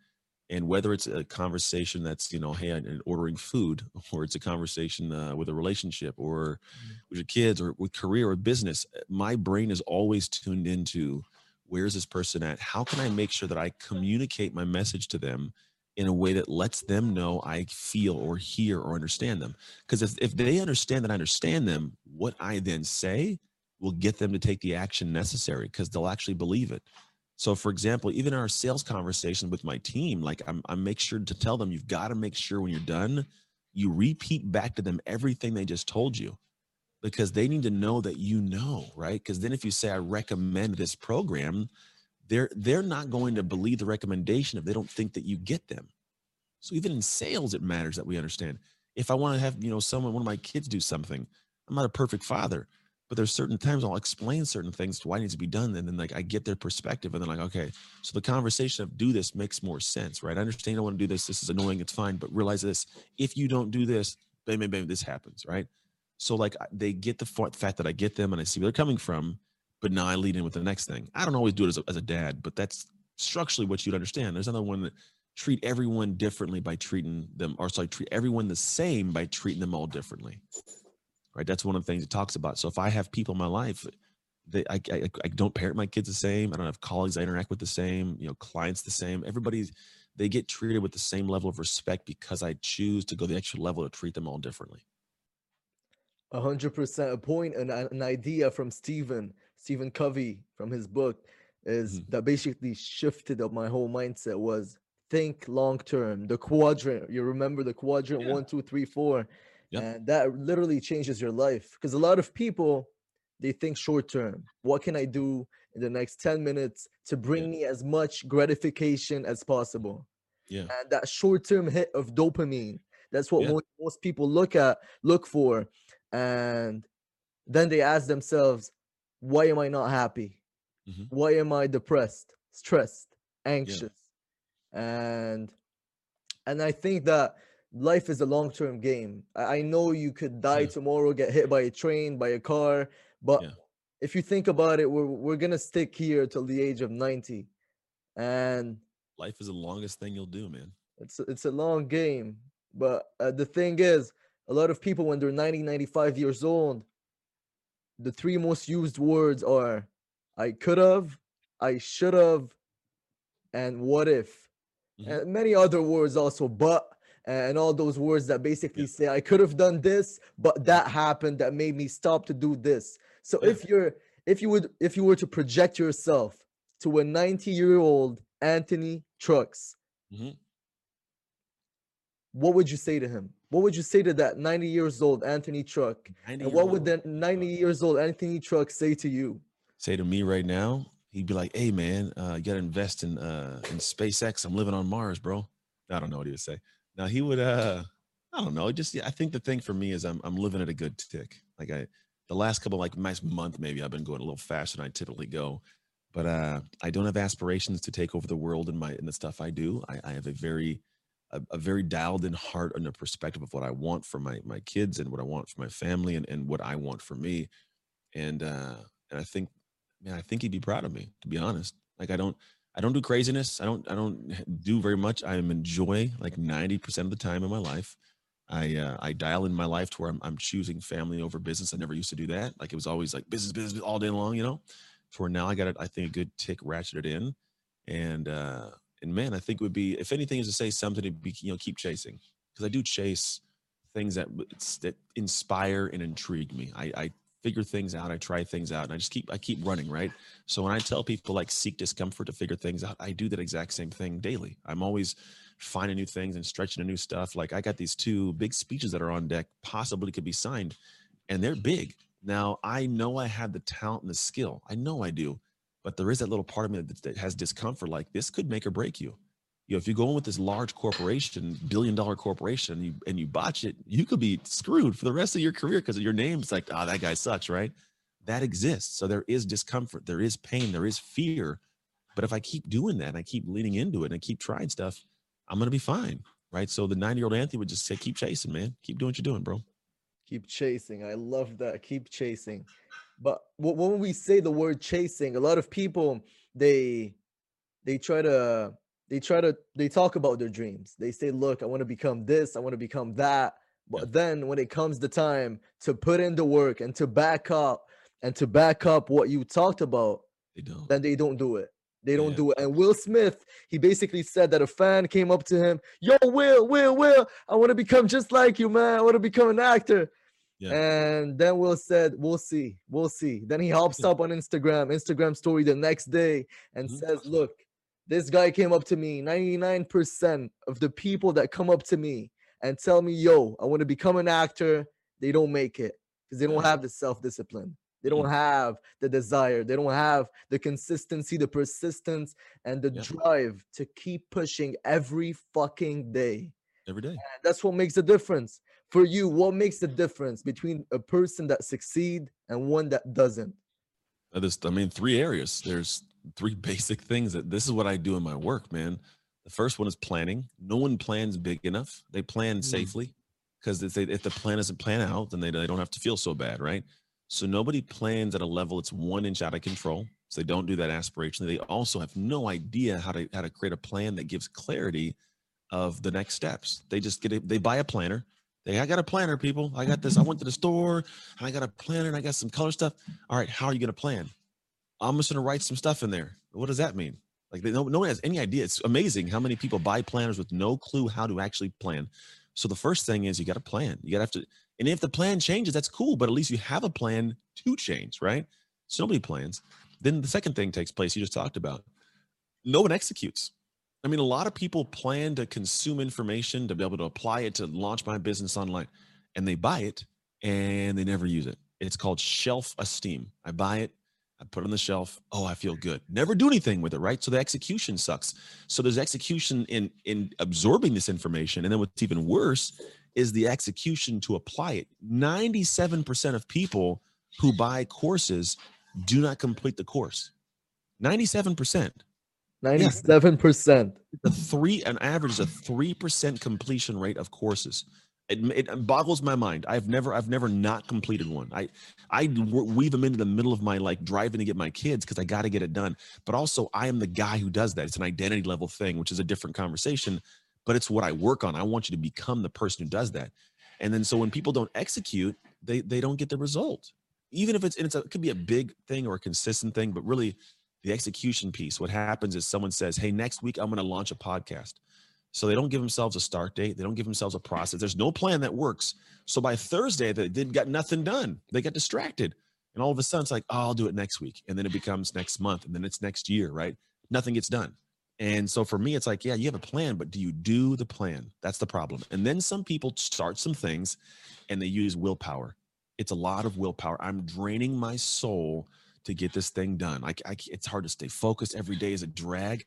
and whether it's a conversation that's you know hey I'm ordering food or it's a conversation uh, with a relationship or mm-hmm. with your kids or with career or business eh, my brain is always tuned into where's this person at? How can i make sure that i communicate my message to them in a way that lets them know i feel or hear or understand them? Because if, if they understand that i understand them what i then say will get them to take the action necessary because they'll actually believe it so, for example, even in our sales conversation with my team, like I'm, I make sure to tell them, you've got to make sure when you're done, you repeat back to them everything they just told you because they need to know that you know, right? Because then if you say, I recommend this program, they're they're not going to believe the recommendation if they don't think that you get them. So even in sales, it matters that we understand. If I want to have, you know, someone, one of my kids do something, I'm not a perfect father but there's certain times I'll explain certain things to why it needs to be done. And then like I get their perspective and then like, okay, so the conversation of do this makes more sense, right? I understand I want to do this. This is annoying. It's fine. But realize this, if you don't do this, bam, bam, bam, this happens, right? So like they get the fact that I get them and I see where they're coming from, but now I lead in with the next thing. I don't always do it as a, as a dad, but that's structurally what you'd understand. There's another one that treat everyone differently by treating them, or sorry, treat everyone the same by treating them all differently right? That's one of the things it talks about. So if I have people in my life, they, I, I, I don't parent my kids the same. I don't have colleagues I interact with the same, you know, clients the same. everybody's, they get treated with the same level of respect because I choose to go the extra level to treat them all differently. A hundred percent. A and an, an idea from Stephen, Stephen Covey from his book is mm-hmm. that basically shifted up my whole mindset was think long term. The quadrant, you remember the quadrant yeah. one, two, three, four Yep. And that literally changes your life because a lot of people they think short term. What can I do in the next 10 minutes to bring Yeah. me as much gratification as possible? Yeah. And that short term hit of dopamine, that's what Yeah. most, most people look at, look for. And then they ask themselves, why am I not happy? Mhm. Why am I depressed, stressed, anxious? And and I think that life is a long-term game. I I know you could die Yeah. tomorrow, get hit by a train, by a car, but Yeah. if you think about it, we're we're gonna stick here till the age of 90. And Life is the longest thing you'll do, man. it's it's a long game. But uh, the thing is, a lot of people when they're 90, 95 years old, the three most used words are I could have, I should have, and what if. Mhm. And many other words also, but and all those words that basically Yeah. say I could have done this, but that happened that made me stop to do this. So Yeah. if you're if you would if you were to project yourself to a 90 year old Anthony Trucks, Mhm. what would you say to him? What would you say to that 90 years old Anthony Truck? And what would that 90 years old Anthony Truck say to you? say to me right now, he'd be like, "Hey, man, uh, you gotta invest in uh, in SpaceX. I'm living on Mars, bro." I don't know what he would say. Now he would, uh, I don't know. Just I think the thing for me is I'm I'm living at a good tick. Like I, the last couple like last month maybe I've been going a little faster than I typically go, but uh, I don't have aspirations to take over the world in my in the stuff I do. I, I have a very a, a very dialed in heart and a perspective of what I want for my my kids and what I want for my family and, and what I want for me. And uh and I think man, I think he'd be proud of me, to be honest. Like I don't I don't do craziness. I don't I don't do very much. I am enjoy like 90% of the time in my life. I uh, I dial in my life to where I'm, I'm choosing family over business. I never used to do that. Like it was always like business, business all day long, you know. Where now I got it, I think a good tick ratcheted in. And uh and man, I think it would be if anything is to say something to be, you know, keep chasing. Because I do chase things that that inspire and intrigue me. I, I figure things out. I try things out, and I just keep I keep running. Right. So when I tell people like seek discomfort to figure things out, I do that exact same thing daily. I'm always finding new things and stretching to new stuff. Like I got these two big speeches that are on deck, possibly could be signed, and they're big. Now I know I have the talent and the skill. I know I do, but there is that little part of me that, that has discomfort. Like this could make or break you you know, if you go in with this large corporation, billion dollar corporation, and you and you botch it, you could be screwed for the rest of your career because your name's like, oh, that guy sucks, right? That exists. So there is discomfort, there is pain, there is fear. But if I keep doing that and I keep leaning into it and I keep trying stuff, I'm gonna be fine. Right. So the 90 year old Anthony would just say, keep chasing, man. Keep doing what you're doing, bro. Keep chasing. I love that. Keep chasing. But when we say the word chasing, a lot of people they they try to they try to they talk about their dreams. They say, "Look, I want to become this. I want to become that." But Yeah. then when it comes the time to put in the work and to back up and to back up what you talked about, They don't. then they don't do it. They don't Yeah. do it. And Will Smith, he basically said that a fan came up to him, Yo, Will, Will, Will, I want to become just like you, man. I want to become an actor. Yeah. And then Will said, We'll see, we'll see. Then he hops up on Instagram, Instagram story the next day, and Mhm. says, Look, this guy came up to me. 99% of the people that come up to me and tell me, Yo, I want to become an actor, they don't make it because they don't have the self discipline. They don't have the desire. They don't have the consistency, the persistence, and the Yeah. drive to keep pushing every fucking day. Every day. And that's what makes the difference. For you, what makes the difference between a person that succeed and one that doesn't? Uh, There's, I mean, three areas. There's three basic things that this is what I do in my work, man. The first one is planning. No one plans big enough. They plan Mm. safely because if, if the plan doesn't plan out, then they, they don't have to feel so bad, right? So nobody plans at a level it's one inch out of control. So they don't do that aspirationally. They also have no idea how to how to create a plan that gives clarity of the next steps. They just get it. They buy a planner. They, I got a planner, people. I got this. I went to the store. and I got a planner and I got some color stuff. All right, how are you going to plan? I'm just to write some stuff in there. What does that mean? Like no, no one has any idea. It's amazing how many people buy planners with no clue how to actually plan. So the first thing is you got to plan. You got to have to, and if the plan changes, that's cool. But at least you have a plan to change, right? So nobody plans. Then the second thing takes place. You just talked about. No one executes. I mean, a lot of people plan to consume information to be able to apply it to launch my business online, and they buy it and they never use it. It's called shelf esteem. I buy it, I put it on the shelf. Oh, I feel good. Never do anything with it, right? So the execution sucks. So there's execution in in absorbing this information, and then what's even worse is the execution to apply it. 97% of people who buy courses do not complete the course. 97%. 97%. The three, an average is a 3% completion rate of courses. It, it boggles my mind. I've never, I've never not completed one. I, I weave them into the middle of my like driving to get my kids because I got to get it done. But also, I am the guy who does that. It's an identity level thing, which is a different conversation. But it's what I work on. I want you to become the person who does that. And then, so when people don't execute, they they don't get the result. Even if it's, and it's a, it could be a big thing or a consistent thing, but really, the execution piece. What happens is someone says, "Hey, next week I'm going to launch a podcast." So they don't give themselves a start date. They don't give themselves a process. There's no plan that works. So by Thursday, they didn't got nothing done. They get distracted. And all of a sudden it's like, oh, I'll do it next week. And then it becomes next month. And then it's next year, right? Nothing gets done. And so for me, it's like, yeah, you have a plan, but do you do the plan? That's the problem. And then some people start some things and they use willpower. It's a lot of willpower. I'm draining my soul to get this thing done. I, it's hard to stay focused. Every day is a drag.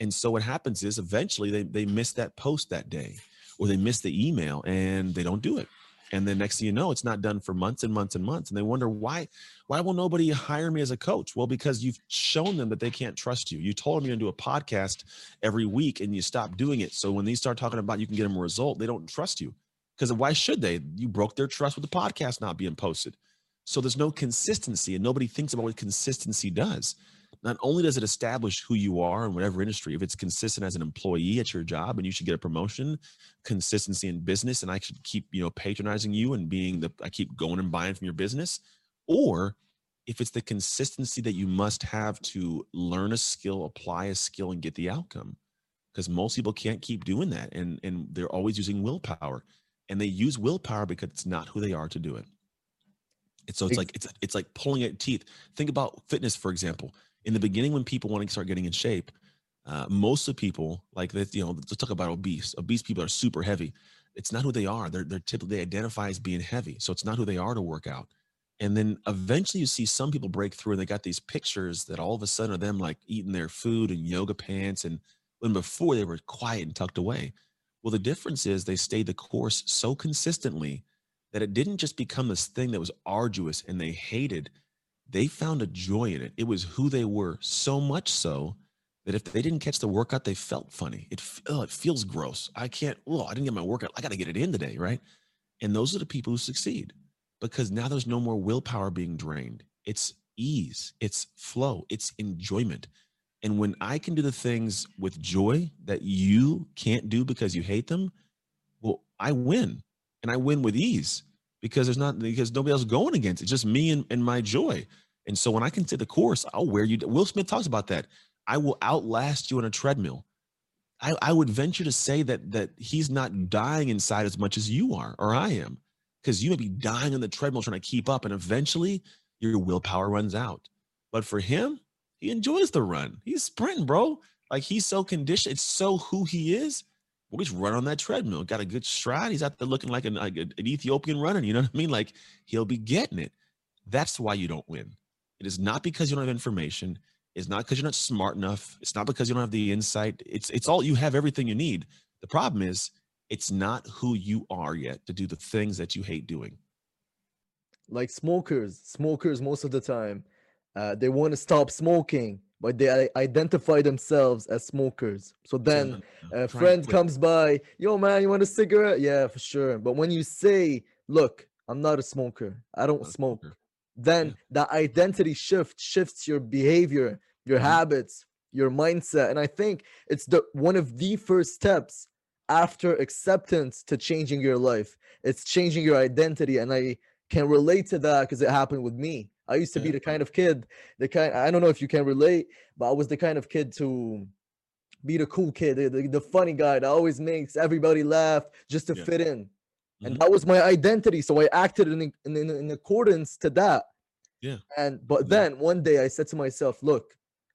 And so what happens is eventually they, they miss that post that day or they miss the email and they don't do it. And then next thing you know, it's not done for months and months and months. And they wonder why, why will nobody hire me as a coach? Well, because you've shown them that they can't trust you. You told them you're gonna do a podcast every week and you stop doing it. So when they start talking about you can get them a result, they don't trust you. Because why should they? You broke their trust with the podcast not being posted. So there's no consistency and nobody thinks about what consistency does not only does it establish who you are in whatever industry, if it's consistent as an employee at your job and you should get a promotion, consistency in business, and I should keep, you know, patronizing you and being the, I keep going and buying from your business, or if it's the consistency that you must have to learn a skill, apply a skill, and get the outcome. Because most people can't keep doing that. And, and they're always using willpower. And they use willpower because it's not who they are to do it. And so it's like it's it's like pulling at teeth. Think about fitness, for example in the beginning when people want to start getting in shape uh, most of people like that you know let's talk about obese. Obese people are super heavy. It's not who they are. They're, they're typically they identify as being heavy so it's not who they are to work out. And then eventually you see some people break through and they got these pictures that all of a sudden are them like eating their food and yoga pants and when before they were quiet and tucked away. Well the difference is they stayed the course so consistently that it didn't just become this thing that was arduous and they hated they found a joy in it. It was who they were, so much so that if they didn't catch the workout, they felt funny. It, oh, it feels gross. I can't, oh, I didn't get my workout. I got to get it in today, right? And those are the people who succeed because now there's no more willpower being drained. It's ease, it's flow, it's enjoyment. And when I can do the things with joy that you can't do because you hate them, well, I win and I win with ease because there's not because nobody else is going against it. Just me and, and my joy. And so when I can take the course, I'll wear you. Will Smith talks about that. I will outlast you on a treadmill. I, I would venture to say that that he's not dying inside as much as you are or I am, because you may be dying on the treadmill trying to keep up, and eventually your willpower runs out. But for him, he enjoys the run. He's sprinting, bro. Like he's so conditioned. It's so who he is he's run on that treadmill, got a good stride. He's out there looking like an, like an Ethiopian runner. You know what I mean? Like he'll be getting it. That's why you don't win. It is not because you don't have information. It's not because you're not smart enough. It's not because you don't have the insight. It's it's all you have everything you need. The problem is it's not who you are yet to do the things that you hate doing. Like smokers, smokers most of the time, uh, they want to stop smoking but they identify themselves as smokers. So then a friend comes by, yo man, you want a cigarette? Yeah, for sure. But when you say, look, I'm not a smoker, I don't smoke, then yeah. that identity shift shifts your behavior, your mm-hmm. habits, your mindset. And I think it's the one of the first steps after acceptance to changing your life. It's changing your identity. And I can relate to that because it happened with me. I used to be the kind of kid, the kind I don't know if you can relate, but I was the kind of kid to be the cool kid, the, the, the funny guy that always makes everybody laugh just to yeah. fit in. Mm-hmm. And that was my identity. So I acted in, in, in, accordance to that. Yeah. And but yeah. then one day I said to myself, look,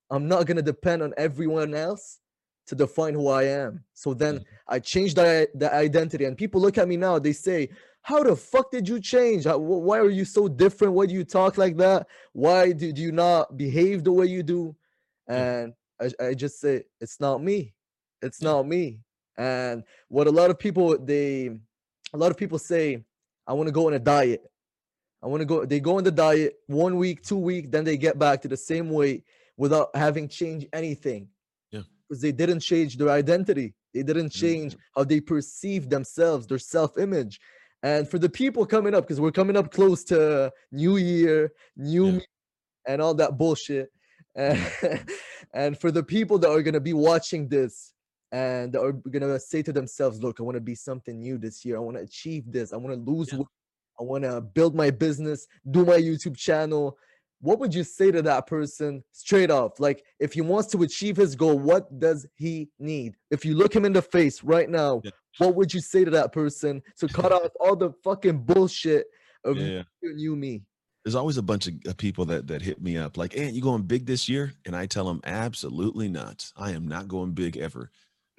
I'm not gonna depend on everyone else to define who I am. So then mm-hmm. I changed that, that identity. And people look at me now, they say, how the fuck did you change? Why are you so different? Why do you talk like that? Why did you not behave the way you do? And I, I just say, it's not me. It's not me. And what a lot of people they a lot of people say, I want to go on a diet. I want to go, they go on the diet one week, two week, then they get back to the same weight without having changed anything. Yeah. Because they didn't change their identity. They didn't change mm-hmm. how they perceive themselves, their self-image. And for the people coming up, because we're coming up close to New Year, New yeah. and all that bullshit. And, and for the people that are gonna be watching this and are gonna say to themselves, look, I want to be something new this year. I want to achieve this. I want to lose yeah. weight. I want to build my business, do my YouTube channel. What would you say to that person straight off? Like, if he wants to achieve his goal, what does he need? If you look him in the face right now, yeah. what would you say to that person to cut off all the fucking bullshit of yeah. you, me? There's always a bunch of people that that hit me up like, "Hey, you going big this year?" And I tell them, "Absolutely not. I am not going big ever,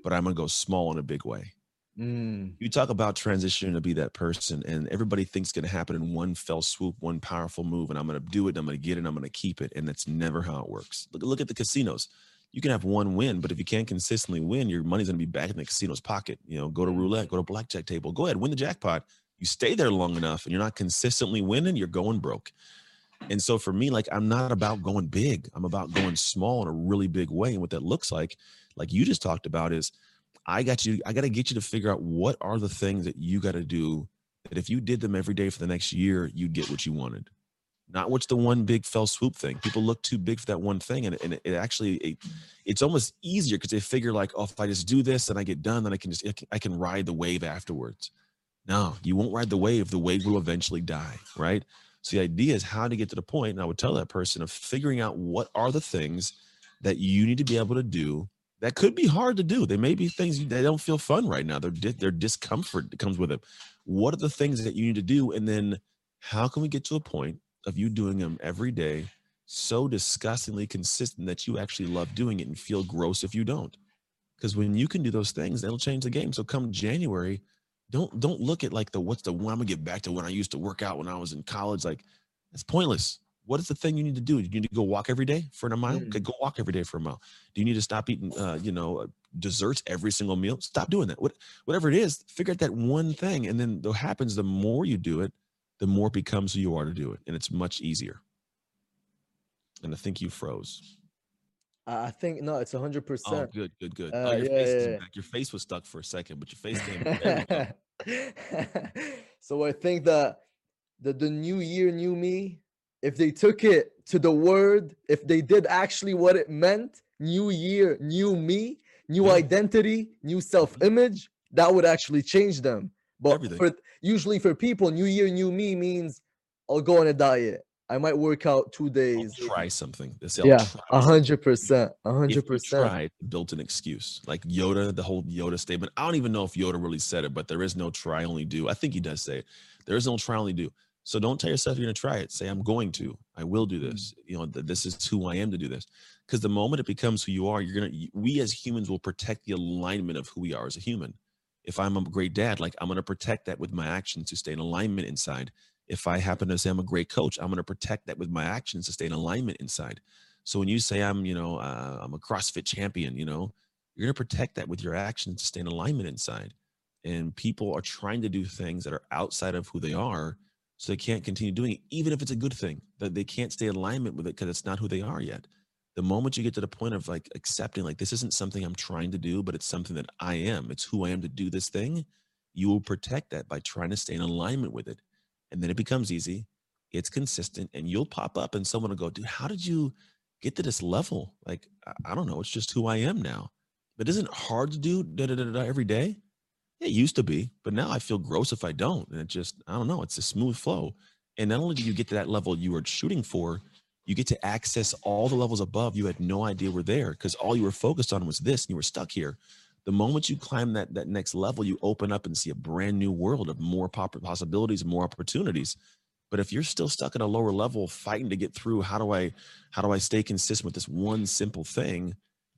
but I'm gonna go small in a big way." Mm. You talk about transitioning to be that person, and everybody thinks it's going to happen in one fell swoop, one powerful move, and I'm going to do it, I'm going to get it, I'm going to keep it, and that's never how it works. Look, look at the casinos. You can have one win, but if you can't consistently win, your money's going to be back in the casino's pocket. You know, go to mm. roulette, go to blackjack table, go ahead, win the jackpot. You stay there long enough, and you're not consistently winning, you're going broke. And so for me, like I'm not about going big. I'm about going small in a really big way. And what that looks like, like you just talked about, is I got you, I got to get you to figure out what are the things that you got to do that if you did them every day for the next year, you'd get what you wanted. Not what's the one big fell swoop thing. People look too big for that one thing. And, and it, it actually, it, it's almost easier because they figure like, oh, if I just do this and I get done, then I can just, I can, I can ride the wave afterwards. No, you won't ride the wave. The wave will eventually die, right? So the idea is how to get to the point, and I would tell that person of figuring out what are the things that you need to be able to do that could be hard to do. There may be things that don't feel fun right now. They're their discomfort comes with it. What are the things that you need to do? And then how can we get to a point of you doing them every day so disgustingly consistent that you actually love doing it and feel gross if you don't? Because when you can do those things, that'll change the game. So come January, don't don't look at like the what's the when I'm gonna get back to when I used to work out when I was in college. Like it's pointless what is the thing you need to do? Do you need to go walk every day for a mile? Mm. Okay, go walk every day for a mile. Do you need to stop eating, uh, you know, uh, desserts every single meal? Stop doing that. What, whatever it is, figure out that one thing, and then what happens the more you do it, the more it becomes who you are to do it, and it's much easier. And I think you froze. I think no, it's 100%. Oh, good, good, good. Uh, oh, your, yeah, face yeah. your face was stuck for a second, but your face came. so I think that the the new year, new me, if they took it to the word, if they did actually what it meant, new year, new me, new mm-hmm. identity, new self-image, that would actually change them. But for usually for people, new year, new me means I'll go on a diet. I might work out two days. I'll try something. yeah, a hundred percent, a hundred percent. Tried, built an excuse like Yoda. The whole Yoda statement. I don't even know if Yoda really said it, but there is no try, only do. I think he does say it. There is no try, only do. So don't tell yourself you're going to try it. Say, I'm going to, I will do this. Mm. You know, this is who I am to do this. Because the moment it becomes who you are, you're going to, we as humans will protect the alignment of who we are as a human. If I'm a great dad, like I'm going to protect that with my actions to stay in alignment inside. If I happen to say I'm a great coach, I'm going to protect that with my actions to stay in alignment inside. So when you say I'm, you know, uh, I'm a CrossFit champion, you know, you're going to protect that with your actions to stay in alignment inside. And people are trying to do things that are outside of who they are so they can't continue doing it, even if it's a good thing, that they can't stay in alignment with it because it's not who they are yet. The moment you get to the point of like accepting, like, this isn't something I'm trying to do, but it's something that I am, it's who I am to do this thing, you will protect that by trying to stay in alignment with it. And then it becomes easy, it's consistent, and you'll pop up and someone will go, dude, how did you get to this level? Like, I don't know, it's just who I am now. But isn't hard to do da, da, da, da, every day? It used to be, but now I feel gross if I don't. And it just, I don't know, it's a smooth flow. And not only do you get to that level you were shooting for, you get to access all the levels above you had no idea were there because all you were focused on was this and you were stuck here. The moment you climb that that next level, you open up and see a brand new world of more possibilities, more opportunities. But if you're still stuck at a lower level, fighting to get through, how do I, how do I stay consistent with this one simple thing?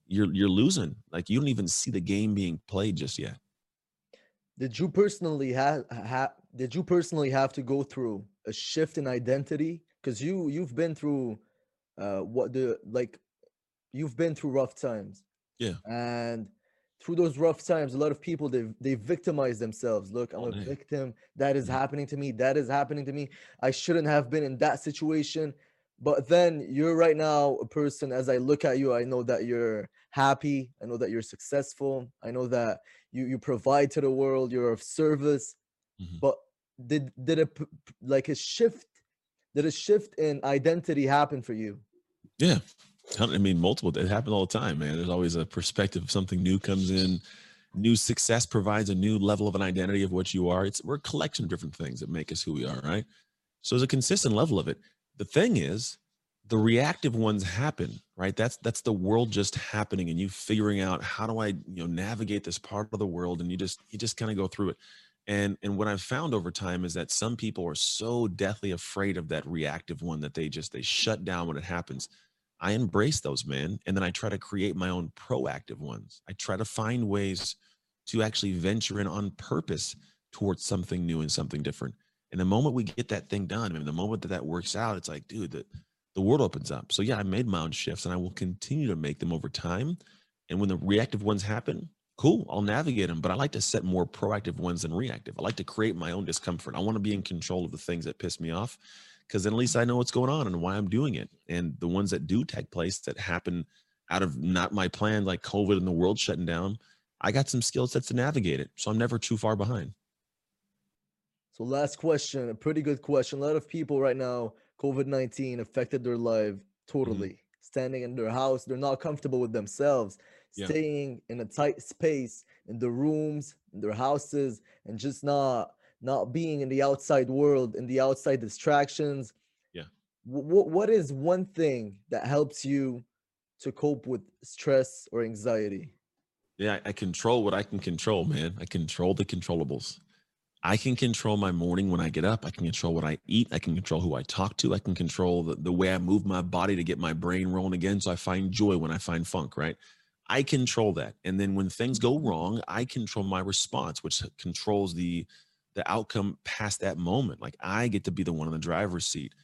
You're you're losing. Like you don't even see the game being played just yet did you personally have ha, did you personally have to go through a shift in identity? Because you you've been through uh what the like you've been through rough times. Yeah. And through those rough times, a lot of people they they victimize themselves. Look, I'm Oh, a man. victim. That is Mhm. happening to me. That is happening to me. I shouldn't have been in that situation. But then you're right now a person. As I look at you, I know that you're happy. I know that you're successful. I know that you you provide to the world. You're of service. Mhm. But did did a like a shift? Did a shift in identity happen for you? Yeah. I mean, multiple. It happens all the time, man. There's always a perspective. Something new comes in. New success provides a new level of an identity of what you are. It's we're a collection of different things that make us who we are, right? So there's a consistent level of it. The thing is, the reactive ones happen, right? That's that's the world just happening, and you figuring out how do I, you know, navigate this part of the world, and you just you just kind of go through it. And and what I've found over time is that some people are so deathly afraid of that reactive one that they just they shut down when it happens. I embrace those, man. And then I try to create my own proactive ones. I try to find ways to actually venture in on purpose towards something new and something different. And the moment we get that thing done, and the moment that that works out, it's like, dude, the, the world opens up. So yeah, I made my own shifts and I will continue to make them over time. And when the reactive ones happen, cool, I'll navigate them. But I like to set more proactive ones than reactive. I like to create my own discomfort. I want to be in control of the things that piss me off because then at least I know what's going on and why I'm doing it. And the ones that do take place that happen out of not my plan, like COVID and the world shutting down, I got some skill sets to navigate it. So I'm never too far behind. So last question, a pretty good question. A lot of people right now, COVID-19 affected their life mm-hmm. totally. Standing in their house, they're not comfortable with themselves, Yeah. staying in a tight space in the rooms, in their houses, and just not not being in the outside world, in the outside distractions. Yeah. What what is one thing that helps you to cope with stress or anxiety? Yeah, I control what I can control, man. I control the controllables. I can control my morning when I get up. I can control what I eat. I can control who I talk to. I can control the, the way I move my body to get my brain rolling again. So I find joy when I find funk, right? I control that. And then when things go wrong, I control my response, which controls the the outcome past that moment. Like I get to be the one in the driver's seat.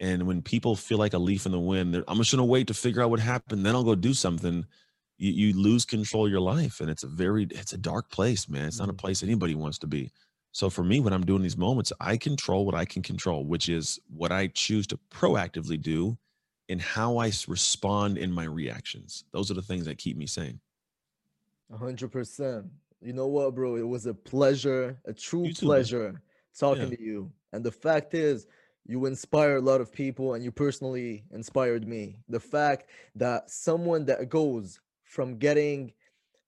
And when people feel like a leaf in the wind, I'm just gonna wait to figure out what happened, then I'll go do something you, you lose control of your life and it's a very it's a dark place man it's not a Mhm. place anybody wants to be so for me when i'm doing these moments i control what i can control which is what i choose to proactively do and how I respond in my reactions those are the things that keep me sane hundred percent. You know what, bro? It was a pleasure, a true too, man. pleasure talking Yeah. to you. And the fact is, you inspire a lot of people, and you personally inspired me. The fact that someone that goes from getting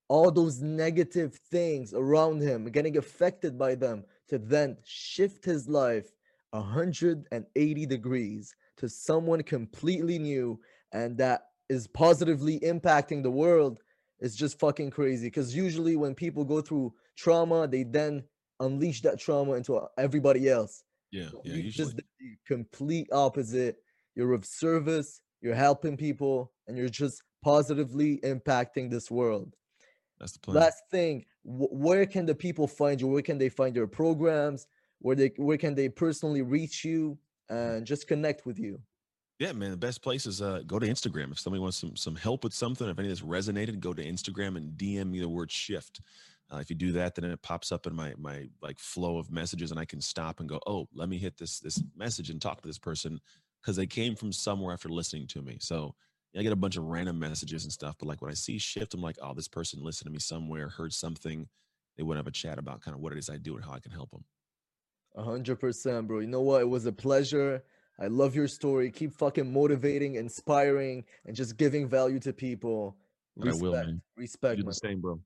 all those negative things around him, getting affected by them, to then shift his life 180 degrees to someone completely new and that is positively impacting the world is just fucking crazy. Because usually when people go through trauma, they then unleash that trauma into everybody else. yeah So yeah just the complete opposite. You're of service, you're helping people, and you're just positively impacting this world. That's the plan Last thing, wh- where can the people find you? Where can they find your programs? Where they where can they personally reach you and just connect with you? Yeah, man. The best place is uh, go to Instagram. If somebody wants some some help with something, if any of this resonated, go to Instagram and DM me the word shift. Uh, if you do that, then it pops up in my my like flow of messages, and I can stop and go, oh, let me hit this this message and talk to this person because they came from somewhere after listening to me. So I get a bunch of random messages and stuff, but like when I see shift, I'm like, oh, this person listened to me somewhere, heard something. They want to have a chat about kind of what it is I do and how I can help them. A hundred percent, bro. You know what? It was a pleasure. I love your story. Keep fucking motivating, inspiring, and just giving value to people. And I will, Respect, man. respect, You the same, bro.